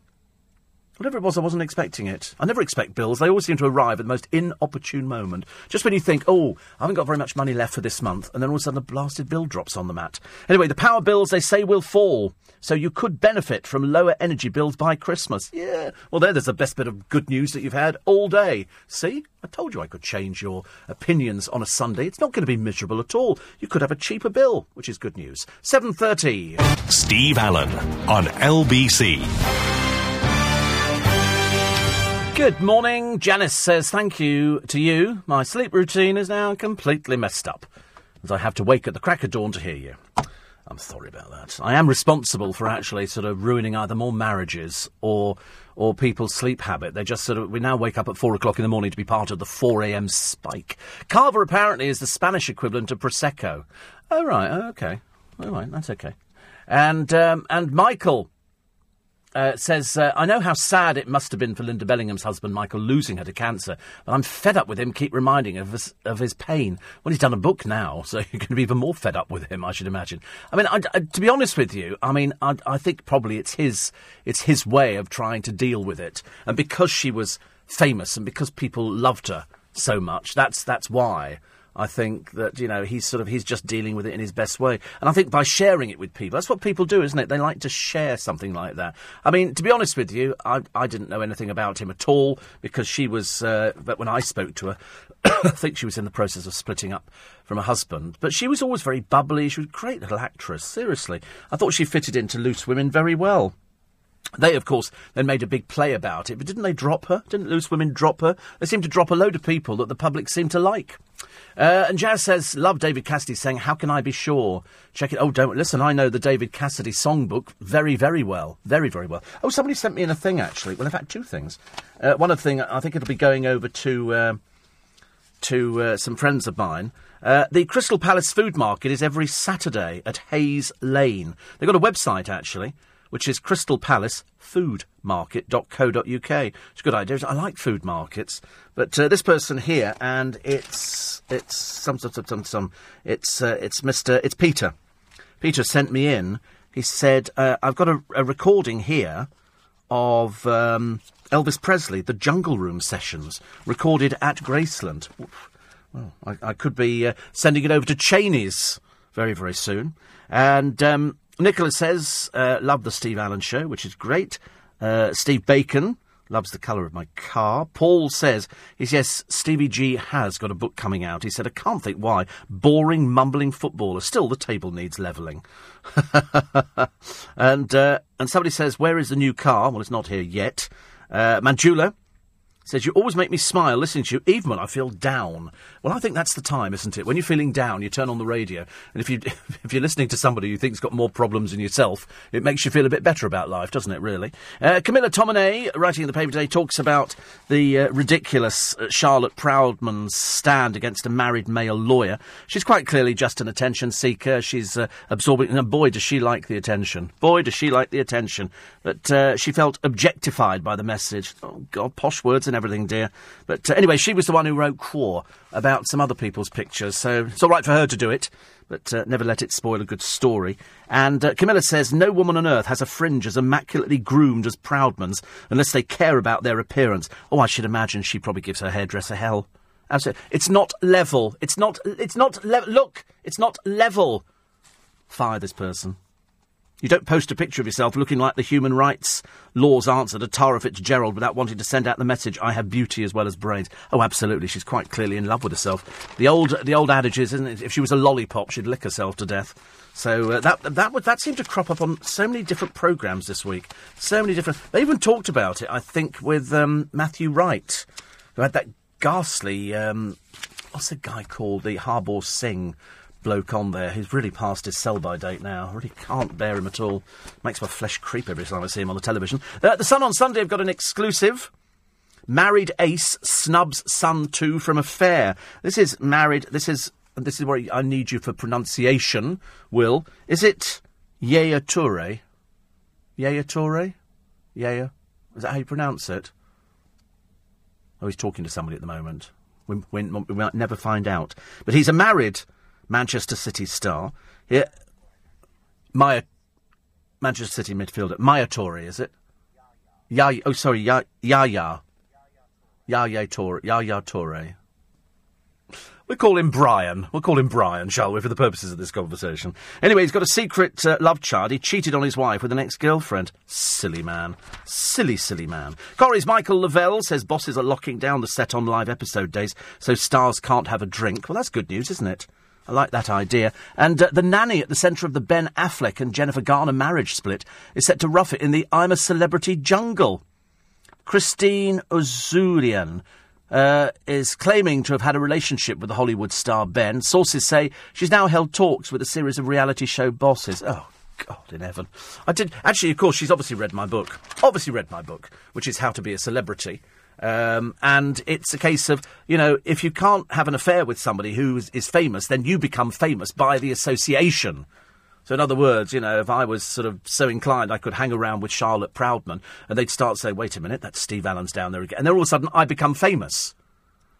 Whatever it was, I wasn't expecting it. I never expect bills. They always seem to arrive at the most inopportune moment. Just when you think, oh, I haven't got very much money left for this month, and then all of a sudden a blasted bill drops on the mat. Anyway, the power bills, they say, will fall. So you could benefit from lower energy bills by Christmas. Yeah. Well, there, there's the best bit of good news that you've had all day. See? I told you I could change your opinions on a Sunday. It's not going to be miserable at all. You could have a cheaper bill, which is good news. 7.30. Steve Allen on LBC. Good morning. Janice says thank you to you. My sleep routine is now completely messed up, as I have to wake at the crack of dawn to hear you. I'm sorry about that. I am responsible for actually sort of ruining either more marriages or or people's sleep habit. They just sort of we now wake up at four o'clock in the morning to be part of the four a.m. spike. Cava apparently is the Spanish equivalent of prosecco. Oh right, oh, okay, all right, that's okay. And um, and Michael uh, says, uh, I know how sad it must have been for Lynda Bellingham's husband, Michael, losing her to cancer, but I'm fed up with him, keep reminding of his, of his pain. Well, he's done a book now, so you're going to be even more fed up with him, I should imagine. I mean, I, I, to be honest with you, I mean, I, I think probably it's his, it's his way of trying to deal with it. And because she was famous and because people loved her so much, that's, that's why. I think that you know he's sort of he's just dealing with it in his best way, and I think by sharing it with people, that's what people do, isn't it? They like to share something like that. I mean, to be honest with you, I, I didn't know anything about him at all because she was. Uh, but when I spoke to her, I think she was in the process of splitting up from her husband. But she was always very bubbly. She was a great little actress. Seriously, I thought she fitted into Loose Women very well. They, of course, then made a big play about it, but didn't they drop her? Didn't Loose Women drop her? They seemed to drop a load of people that the public seemed to like. Uh, and Jazz says, love David Cassidy saying, how can I be sure? Check it. Oh, don't listen. I know the David Cassidy songbook very, very well. Very, very well. Oh, somebody sent me in a thing, actually. Well, in fact, two things. Uh, one of the thing, I think it'll be going over to, uh, to some friends of mine. Uh, the Crystal Palace Food Market is every Saturday at Haynes Lane. They've got a website, actually which is Crystal Palace Food foodmarket.co.uk. It's a good idea. I like food markets, but uh, this person here, and it's it's some some some some. It's uh, it's Mister. It's Peter. Peter sent me in He said, uh, I've got a, a recording here of um, Elvis Presley, the Jungle Room sessions, recorded at Graceland. Well, I, I could be uh, sending it over to Cheney's very, very soon. And um, Nicholas says, uh, love the Steve Allen show, which is great. Uh, Steve Bacon loves the colour of my car. Paul says, he yes, Stevie G has got a book coming out. He said, I can't think why. Boring, mumbling footballer. Still, the table needs levelling. and, uh, and somebody says, where is the new car? Well, it's not here yet. Uh, Manjula says, You always make me smile listening to you, even when I feel down. Well, I think that's the time, isn't it? When you're feeling down, you turn on the radio. And if, you, if you're listening to somebody who thinks got more problems than yourself, it makes you feel a bit better about life, doesn't it, really? Uh, Camilla Tominey, writing in the paper today, talks about the uh, ridiculous uh, Charlotte Proudman's stand against a married male lawyer. She's quite clearly just an attention seeker. She's uh, absorbing. And boy, does she like the attention. Boy, does she like the attention. But uh, she felt objectified by the message. Oh, God, posh words and everything, dear. But uh, anyway, she was the one who wrote Quar about some other people's pictures, so it's all right for her to do it, but uh, never let it spoil a good story. And uh, Camilla says no woman on earth has a fringe as immaculately groomed as Proudman's unless they care about their appearance. Oh, I should imagine she probably gives her hairdresser hell. Absolutely. It's not level. It's not. It's not level. Look, it's not level. Fire this person. You don't post a picture of yourself looking like the human rights law's answer to Tara Fitzgerald without wanting to send out the message, I have beauty as well as brains. Oh, absolutely. She's quite clearly in love with herself. The old, the old adage is, isn't it? If she was a lollipop, she'd lick herself to death. So uh, that, that, would, that seemed to crop up on so many different programmes this week. So many different. They even talked about it, I think, with um, Matthew Wright, who had that ghastly. Um, what's the guy called? The Harbor Singh bloke on there. He's really past his sell by date now. I really can't bear him at all. Makes my flesh creep every time I see him on the television. Uh, the Sun on Sunday have got an exclusive. Married ace snubs son two from affair. This is married. This is this is where I need you for pronunciation. Will is it Yaya Toure? Yaya Toure? Yaya? Is that how you pronounce it? Oh, he's talking to somebody at the moment. We, we, we might never find out. But he's a married Manchester City star. Here, Maya, Manchester City midfielder. Maya Toure, is it? Yaya. Oh, sorry, Yaya. Yaya. Yaya Toure. Yaya Toure. We'll call him Brian. We'll call him Brian, shall we, for the purposes of this conversation. Anyway, he's got a secret uh, love child. He cheated on his wife with an ex-girlfriend. Silly man. Silly, silly man. Corrie's Michael Le Vell says bosses are locking down the set on live episode days so stars can't have a drink. Well, that's good news, isn't it? I like that idea. And uh, the nanny at the centre of the Ben Affleck and Jennifer Garner marriage split is set to rough it in the I'm a Celebrity jungle. Christine Ouzounian uh, is claiming to have had a relationship with the Hollywood star Ben. Sources say she's now held talks with a series of reality show bosses. Oh, God in heaven. I did. Actually, of course, she's obviously read my book. Obviously read my book, which is How to Be a Celebrity. Um, and it's a case of, you know, if you can't have an affair with somebody who is, is famous, then you become famous by the association. So, in other words, you know, if I was sort of so inclined, I could hang around with Charlotte Proudman, and they'd start saying, "Wait a minute, that's Steve Allen's down there again," and then all of a sudden, I become famous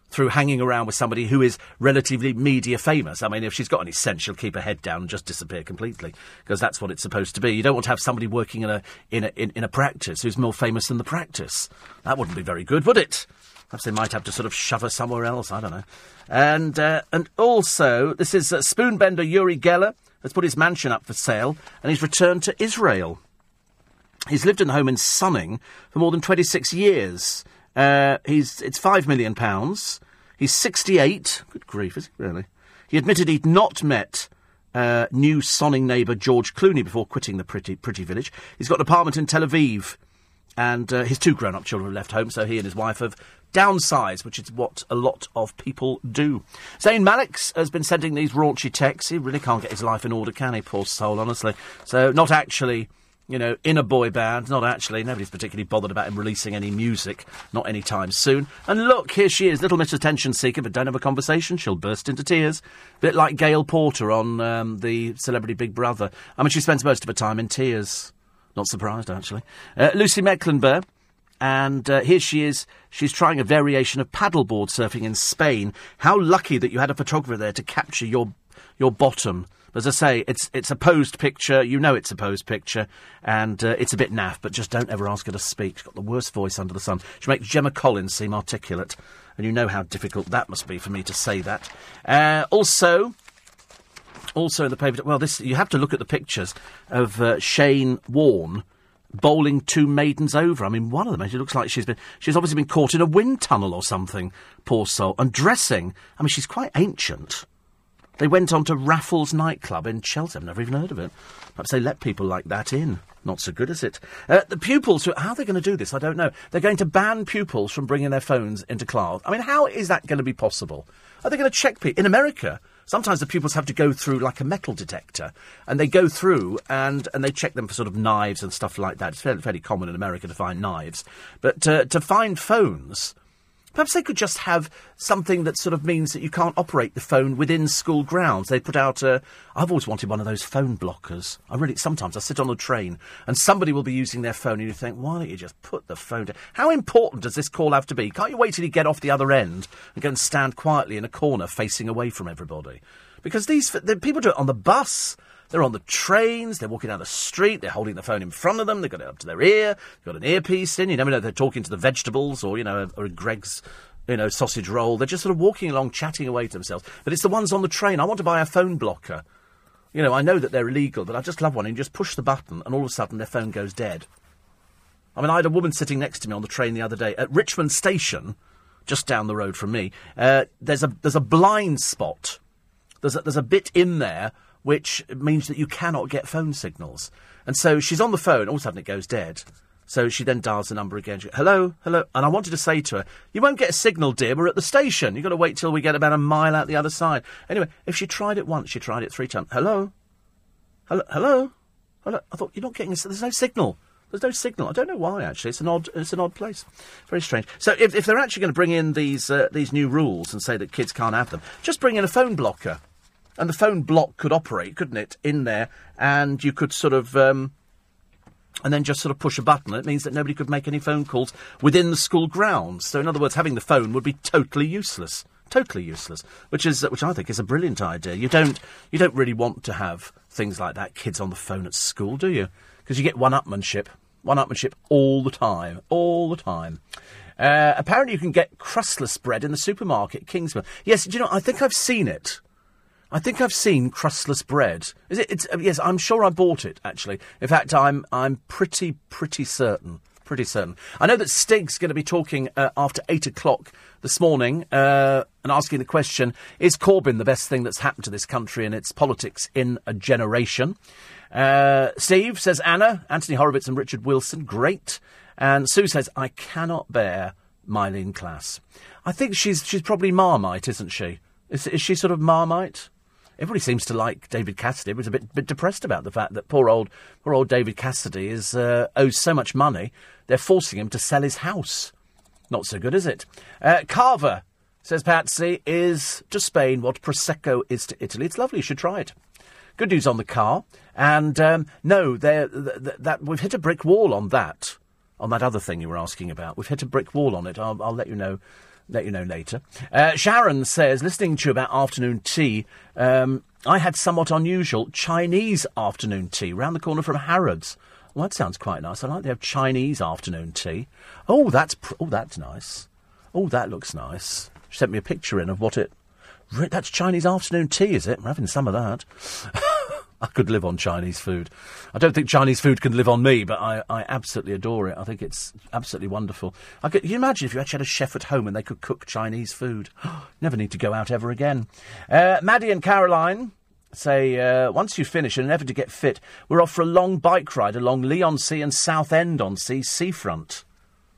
through hanging around with somebody who is relatively media famous. I mean, if she's got any sense, she'll keep her head down and just disappear completely because that's what it's supposed to be. You don't want to have somebody working in a in a in, in a practice who's more famous than the practice. That wouldn't be very good, would it? Perhaps they might have to sort of shove her somewhere else. I don't know. And uh, and also, this is uh, spoonbender Uri Geller has put his mansion up for sale, and he's returned to Israel. He's lived in the home in Sonning for more than 26 years. Uh, he's it's five million pounds. He's 68. Good grief, is he really? He admitted he'd not met uh, new sonning neighbour George Clooney before quitting the pretty pretty village. He's got an apartment in Tel Aviv, and uh, his two grown-up children have left home, so he and his wife have downsized, which is what a lot of people do. Zayn Malik has been sending these raunchy texts. He really can't get his life in order, can he? Poor soul, honestly. So not actually you know, in a boy band. Not actually. Nobody's particularly bothered about him releasing any music. Not any time soon. And look, here she is, little Miss Attention Seeker, but don't have a conversation. She'll burst into tears. Bit like Gail Porter on um, the Celebrity Big Brother. I mean, she spends most of her time in tears. Not surprised, actually. Uh, Lucy Mecklenburgh. And uh, here she is. She's trying a variation of paddleboard surfing in Spain. How lucky that you had a photographer there to capture your your bottom As I say, it's it's a posed picture. You know it's a posed picture, and uh, it's a bit naff. But just don't ever ask her to speak. She's got the worst voice under the sun. She makes Gemma Collins seem articulate, and you know how difficult that must be for me to say that. Uh, also, also in the paper. Well, this you have to look at the pictures of uh, Shane Warne bowling two maidens over. I mean, one of them, it looks like she's been, she's obviously been caught in a wind tunnel or something, poor soul. And dressing, I mean, she's quite ancient. They went on to Raffles nightclub in Chelsea. I've never even heard of it. Perhaps they let people like that in. Not so good, is it? Uh, the pupils, who, how are they going to do this? I don't know. They're going to ban pupils from bringing their phones into class. I mean, how is that going to be possible? Are they going to check people? In America, sometimes the pupils have to go through like a metal detector, and they go through and, and they check them for sort of knives and stuff like that. It's fairly, fairly common in America to find knives. But uh, to find phones, Perhaps they could just have something that sort of means that you can't operate the phone within school grounds. They put out a. I've always wanted one of those phone blockers. I really. Sometimes I sit on a train and somebody will be using their phone and you think, why don't you just put the phone down? How important does this call have to be? Can't you wait till you get off the other end and go and stand quietly in a corner facing away from everybody? Because these. The, people do it on the bus. They're on the trains, they're walking down the street, they're holding the phone in front of them, they've got it up to their ear, they've got an earpiece in, you never know they're talking to the vegetables or, you know, or a Greggs you know, sausage roll. They're just sort of walking along, chatting away to themselves. But it's the ones on the train. I want to buy a phone blocker. You know, I know that they're illegal, but I just love one. And you just push the button, and all of a sudden their phone goes dead. I mean, I had a woman sitting next to me on the train the other day at Richmond Station, just down the road from me. Uh, there's a there's a blind spot. There's a, there's a bit in there which means that you cannot get phone signals. And so she's on the phone, all of a sudden it goes dead. So she then dials the number again. She, hello, hello. And I wanted to say to her, you won't get a signal, dear. We're at the station. You've got to wait till we get about a mile out the other side. Anyway, if she tried it once, she tried it three times. Hello? Hello? Hello? Hello? I thought, you're not getting... There's no signal. There's no signal. I don't know why. Actually, it's an odd. It's an odd place. Very strange. So, if, if they're actually going to bring in these uh, these new rules and say that kids can't have them, just bring in a phone blocker and the phone block could operate, couldn't it, in there, and you could sort of. Um, and then just sort of push a button. It means that nobody could make any phone calls within the school grounds. So, in other words, having the phone would be totally useless. Totally useless, which is which I think is a brilliant idea. You don't you don't really want to have things like that, kids on the phone at school, do you? Because you get one-upmanship, one-upmanship all the time, all the time. Uh, apparently, you can get crustless bread in the supermarket, Kingsman. Yes, do you know? I think I've seen it. I think I've seen crustless bread. Is it? Uh, yes, I'm sure I bought it. Actually, in fact, I'm I'm pretty pretty certain. Pretty certain. I know that Stig's going to be talking uh, after eight o'clock this morning uh, and asking the question: Is Corbyn the best thing that's happened to this country and its politics in a generation? Uh, Steve says Anna, Anthony Horowitz, and Richard Wilson. Great. And Sue says I cannot bear Myleene Klass. I think she's she's probably Marmite, isn't she? Is, is she sort of Marmite? Everybody seems to like David Cassidy. Was a bit bit depressed about the fact that poor old poor old David Cassidy is uh, owes so much money. They're forcing him to sell his house. Not so good, is it? Uh, Cava says Patsy is to Spain what prosecco is to Italy. It's lovely. You should try it. Good news on the car. And um, no, th- th- that we've hit a brick wall on that. On that other thing you were asking about, we've hit a brick wall on it. I'll, I'll let you know let you know later. Uh, Sharon says, listening to you about afternoon tea, um, I had somewhat unusual Chinese afternoon tea round the corner from Harrods. Well, that sounds quite nice. I like to have Chinese afternoon tea. Oh, that's pr- oh, that's nice. Oh, that looks nice. She sent me a picture in of what it. That's Chinese afternoon tea, is it? We're having some of that. I could live on Chinese food. I don't think Chinese food can live on me, but I, I absolutely adore it. I think it's absolutely wonderful. I could, you imagine if you actually had a chef at home and they could cook Chinese food? Never need to go out ever again. Uh, Maddie and Caroline say uh, once you finish and never to get fit, we're off for a long bike ride along Leigh-on-Sea and South End on Sea seafront.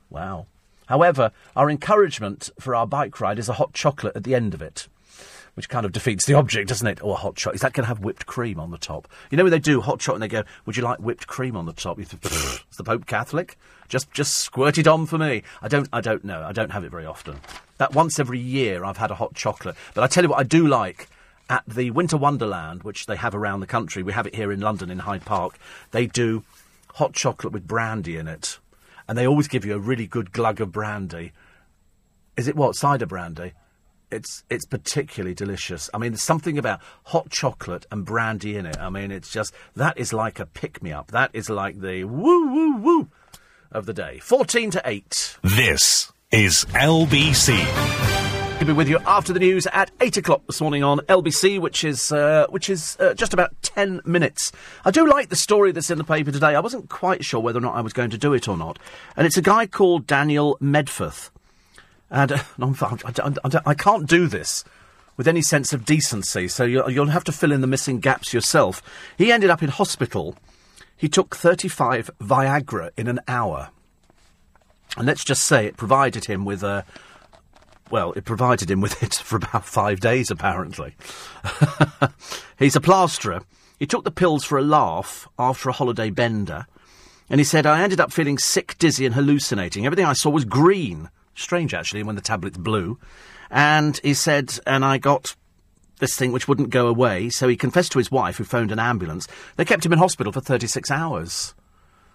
Wow. However, our encouragement for our bike ride is a hot chocolate at the end of it which kind of defeats the object, doesn't it? Or oh, a hot chocolate. Is that going to have whipped cream on the top? You know when they do hot chocolate and they go, would you like whipped cream on the top? You think, is the Pope Catholic? Just, just squirt it on for me. I don't, I don't know. I don't have it very often. That once every year I've had a hot chocolate. But I tell you what I do like at the Winter Wonderland, which they have around the country. We have it here in London in Hyde Park. They do hot chocolate with brandy in it. And they always give you a really good glug of brandy. Is it what? Cider brandy? It's it's particularly delicious. I mean, there's something about hot chocolate and brandy in it. I mean, it's just that is like a pick me up. That is like the woo woo woo of the day. Fourteen to eight. This is LBC. We'll be with you after the news at eight o'clock this morning on LBC, which is uh, which is uh, just about ten minutes. I do like the story that's in the paper today. I wasn't quite sure whether or not I was going to do it or not, and it's a guy called Daniel Medforth. And uh, no, I, I, I, I, can't do this with any sense of decency, so you'll, you'll have to fill in the missing gaps yourself. He ended up in hospital. He took 35 Viagra in an hour. And let's just say it provided him with a. Well, it provided him with it for about five days, apparently. He's a plasterer. He took the pills for a laugh after a holiday bender. And he said, I ended up feeling sick, dizzy, and hallucinating. Everything I saw was green. Strange, actually, when the tablet's blue. And he said, and I got this thing which wouldn't go away, so he confessed to his wife, who phoned an ambulance. They kept him in hospital for 36 hours.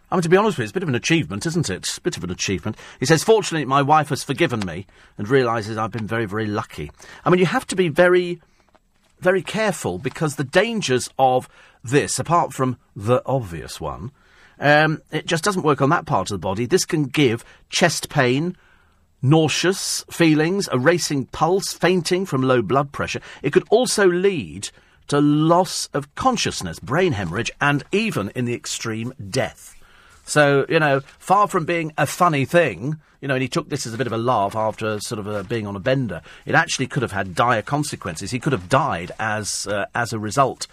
I mean, to be honest with you, it's a bit of an achievement, isn't it? A bit of an achievement. He says, fortunately, my wife has forgiven me and realises I've been very, very lucky. I mean, you have to be very, very careful because the dangers of this, apart from the obvious one, um, it just doesn't work on that part of the body. This can give chest pain, nauseous feelings, a racing pulse, fainting from low blood pressure. It could also lead to loss of consciousness, brain hemorrhage, and even in the extreme, death. So, you know, far from being a funny thing, you know, and he took this as a bit of a laugh after sort of uh, being on a bender, it actually could have had dire consequences. He could have died as, uh, as a result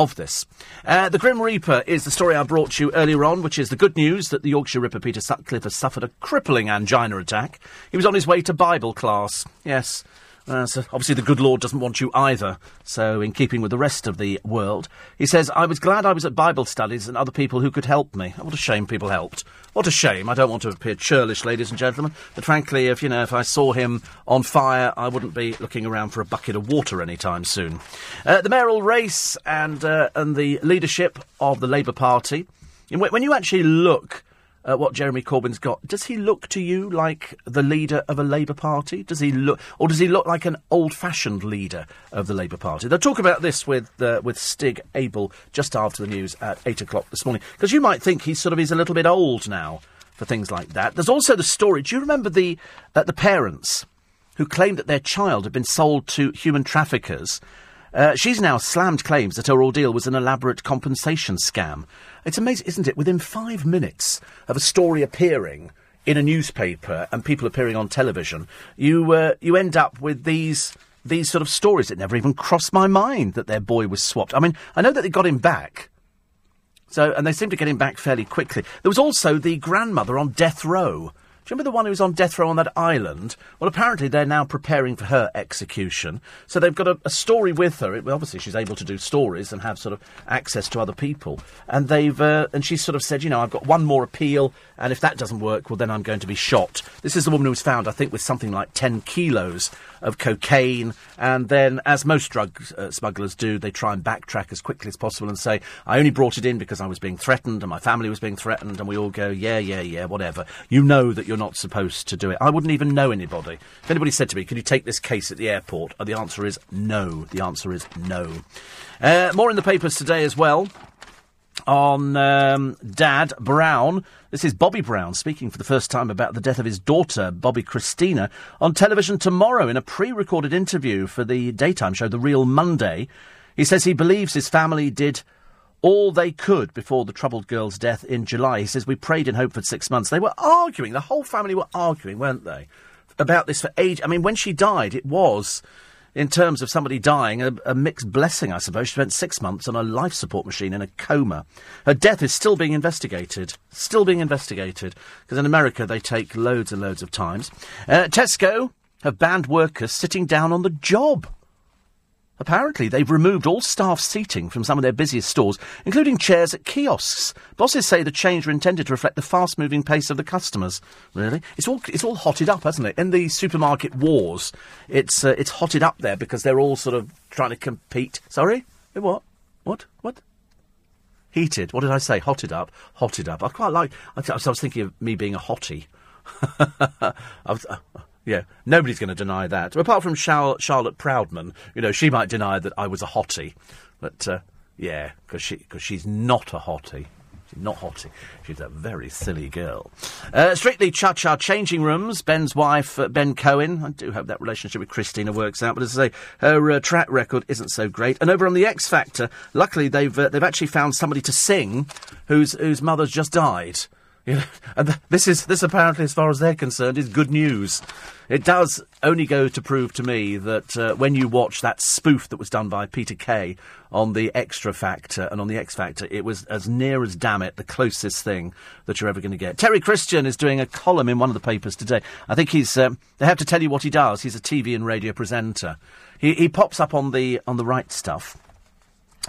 of this. Uh, the Grim Reaper is the story I brought you earlier on, which is the good news that the Yorkshire Ripper Peter Sutcliffe has suffered a crippling angina attack. He was on his way to Bible class. Yes, uh, so obviously, the good Lord doesn't want you either. So, in keeping with the rest of the world, he says, I was glad I was at Bible studies and other people who could help me. Oh, what a shame people helped. What a shame. I don't want to appear churlish, ladies and gentlemen, but frankly, if, you know, if I saw him on fire, I wouldn't be looking around for a bucket of water anytime soon. Uh, the mayoral race and, uh, and the leadership of the Labour Party. When you actually look uh, what Jeremy Corbyn's got. Does he look to you like the leader of a Labour Party? Does he look, or does he look like an old-fashioned leader of the Labour Party? They'll talk about this with uh, with Stig Abell just after the news at eight o'clock this morning, because you might think he's sort of he's a little bit old now for things like that. There's also the story. Do you remember the uh, the parents who claimed that their child had been sold to human traffickers? Uh, she's now slammed claims that her ordeal was an elaborate compensation scam. It's amazing, isn't it? Within five minutes of a story appearing in a newspaper and people appearing on television, you uh, you end up with these these sort of stories. It never even crossed my mind that their boy was swapped. I mean, I know that they got him back. So, and they seem to get him back fairly quickly. There was also the grandmother on death row remember the one who was on death row on that island? Well, apparently they're now preparing for her execution. So they've got a, a story with her. It, well, obviously, she's able to do stories and have sort of access to other people. And they've uh, and she's sort of said, you know, I've got one more appeal, and if that doesn't work, well, then I'm going to be shot. This is the woman who was found, I think, with something like ten kilos of cocaine. And then, as most drug uh, smugglers do, they try and backtrack as quickly as possible and say, I only brought it in because I was being threatened and my family was being threatened. And we all go, yeah, yeah, yeah, whatever. You know that you're not supposed to do it. I wouldn't even know anybody. If anybody said to me, "Can you take this case at the airport?" Uh, the answer is no. The answer is no. Uh, more in the papers today as well on um, Dad Brown. This is Bobby Brown speaking for the first time about the death of his daughter, Bobbi Kristina, on television tomorrow in a pre recorded interview for the daytime show, The Real Monday. He says he believes his family did all they could before the troubled girl's death in July. He says, We prayed in hope for six months. They were arguing, the whole family were arguing, weren't they? About this for age. I mean, when she died, it was, in terms of somebody dying, a, a mixed blessing, I suppose. She spent six months on a life support machine in a coma. Her death is still being investigated. Still being investigated. Because in America, they take loads and loads of times. Uh, Tesco have banned workers sitting down on the job. Apparently, they've removed all staff seating from some of their busiest stores, including chairs at kiosks. Bosses say the change are intended to reflect the fast-moving pace of the customers. Really, it's all it's all hotted up, hasn't it? In the supermarket wars, it's uh, it's hotted up there because they're all sort of trying to compete. Sorry, what? What? What? Heated. What did I say? Hotted up. Hotted up. I quite like. I, I was thinking of me being a hottie. I was, uh, Yeah, nobody's going to deny that. Apart from Char- Charlotte Proudman, you know, she might deny that I was a hottie. But, uh, yeah, because she, cause she's not a hottie. She's not hottie. She's a very silly girl. Uh, strictly Cha Cha changing rooms. Ben's wife, uh, Ben Cohen. I do hope that relationship with Kristina works out. But as I say, her uh, track record isn't so great. And over on the X Factor, luckily they've uh, they've actually found somebody to sing whose whose mother's just died. And th- this is this apparently, as far as they're concerned, is good news. It does only go to prove to me that uh, when you watch that spoof that was done by Peter Kay on the Extra Factor and on the X Factor, it was as near as damn it the closest thing that you're ever going to get. Terry Christian is doing a column in one of the papers today. I think he's. Um, they have to tell you what he does. He's a TV and radio presenter. He, he pops up on the on the Wright Stuff,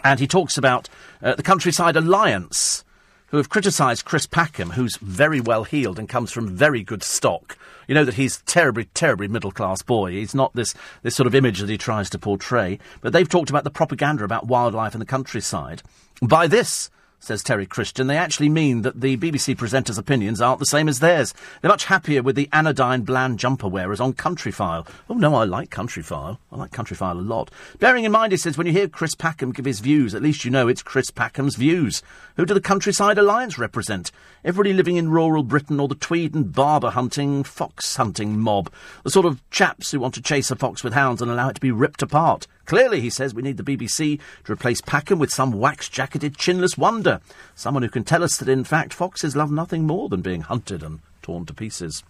and he talks about uh, the Countryside Alliance who have criticised Chris Packham, who's very well heeled and comes from very good stock. You know that he's terribly, terribly middle class boy. He's not this, this sort of image that he tries to portray. But they've talked about the propaganda about wildlife in the countryside. By this, says Terry Christian, they actually mean that the BBC presenters' opinions aren't the same as theirs. They're much happier with the anodyne bland jumper wearers on Countryfile. Oh no, I like Countryfile. I like Countryfile a lot. Bearing in mind, he says, when you hear Chris Packham give his views, at least you know it's Chris Packham's views. Who do the Countryside Alliance represent? Everybody living in rural Britain or the Tweed and Barbour hunting, fox hunting mob. The sort of chaps who want to chase a fox with hounds and allow it to be ripped apart. Clearly, he says, we need the BBC to replace Packham with some wax-jacketed chinless wonder. Someone who can tell us that, in fact, foxes love nothing more than being hunted and torn to pieces.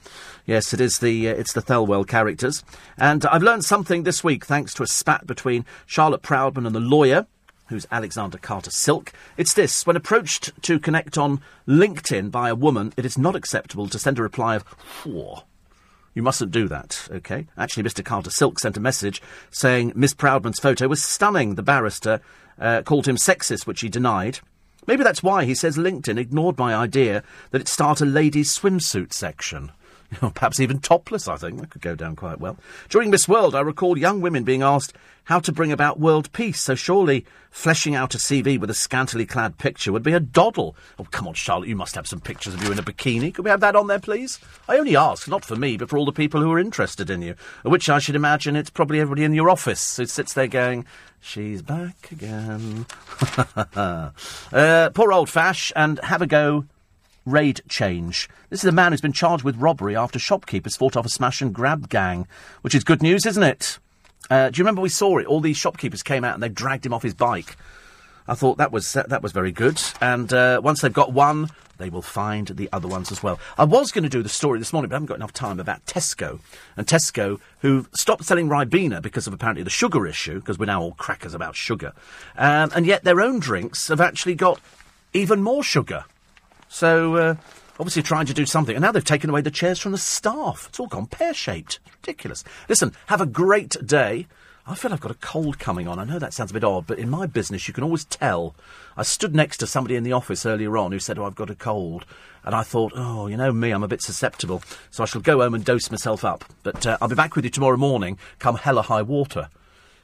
Yes, it is the uh, it's the Thelwell characters, and I've learned something this week thanks to a spat between Charlotte Proudman and the lawyer. Who's Alexander Carter Silk? It's this. When approached to connect on LinkedIn by a woman, it is not acceptable to send a reply of four. You mustn't do that, okay? Actually, Mr. Carter Silk sent a message saying Miss Proudman's photo was stunning. The barrister uh, called him sexist, which he denied. Maybe that's why he says LinkedIn ignored my idea that it start a ladies' swimsuit section. Perhaps even topless, I think. That could go down quite well. During Miss World, I recall young women being asked how to bring about world peace, so surely fleshing out a CV with a scantily clad picture would be a doddle. Oh, come on, Charlotte, you must have some pictures of you in a bikini. Could we have that on there, please? I only ask, not for me, but for all the people who are interested in you, which I should imagine it's probably everybody in your office who sits there going, She's back again. uh, poor old Fash, and have a go raid change. This is a man who's been charged with robbery after shopkeepers fought off a smash and grab gang, which is good news, isn't it? Uh, do you remember we saw it? All these shopkeepers came out and they dragged him off his bike. I thought that was uh, that was very good. And uh, once they've got one, they will find the other ones as well. I was going to do the story this morning, but I haven't got enough time about Tesco and Tesco, who stopped selling Ribena because of apparently the sugar issue, because we're now all crackers about sugar, um, and yet their own drinks have actually got even more sugar. So. Uh, obviously trying to do something. And now they've taken away the chairs from the staff. It's all gone pear shaped. Ridiculous. Listen, have a great day. I feel I've got a cold coming on. I know that sounds a bit odd, but in my business, you can always tell. I stood next to somebody in the office earlier on who said, Oh, I've got a cold. And I thought, Oh, you know me, I'm a bit susceptible. So I shall go home and dose myself up. But uh, I'll be back with you tomorrow morning, come hella high water.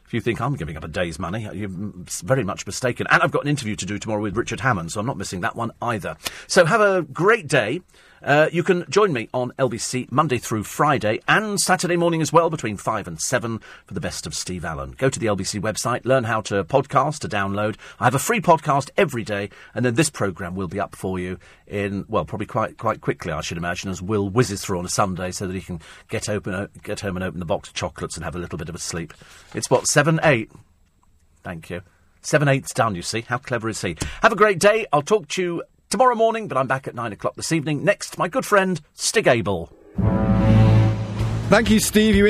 If you think I'm giving up a day's money, you're very much mistaken. And I've got an interview to do tomorrow with Richard Hammond, so I'm not missing that one either. So have a great day. Uh, you can join me on LBC Monday through Friday and Saturday morning as well between 5 and 7 for the best of Steve Allen. Go to the LBC website, learn how to podcast, to download. I have a free podcast every day, and then this programme will be up for you in, well, probably quite quite quickly, I should imagine, as Will whizzes through on a Sunday so that he can get, open, get home and open the box of chocolates and have a little bit of a sleep. It's what, 7, 8? Thank you. Seven eighths done, you see. How clever is he? Have a great day. I'll talk to you tomorrow morning, but I'm back at nine o'clock this evening. Next, my good friend, Stig Abell. Thank you, Steve. You.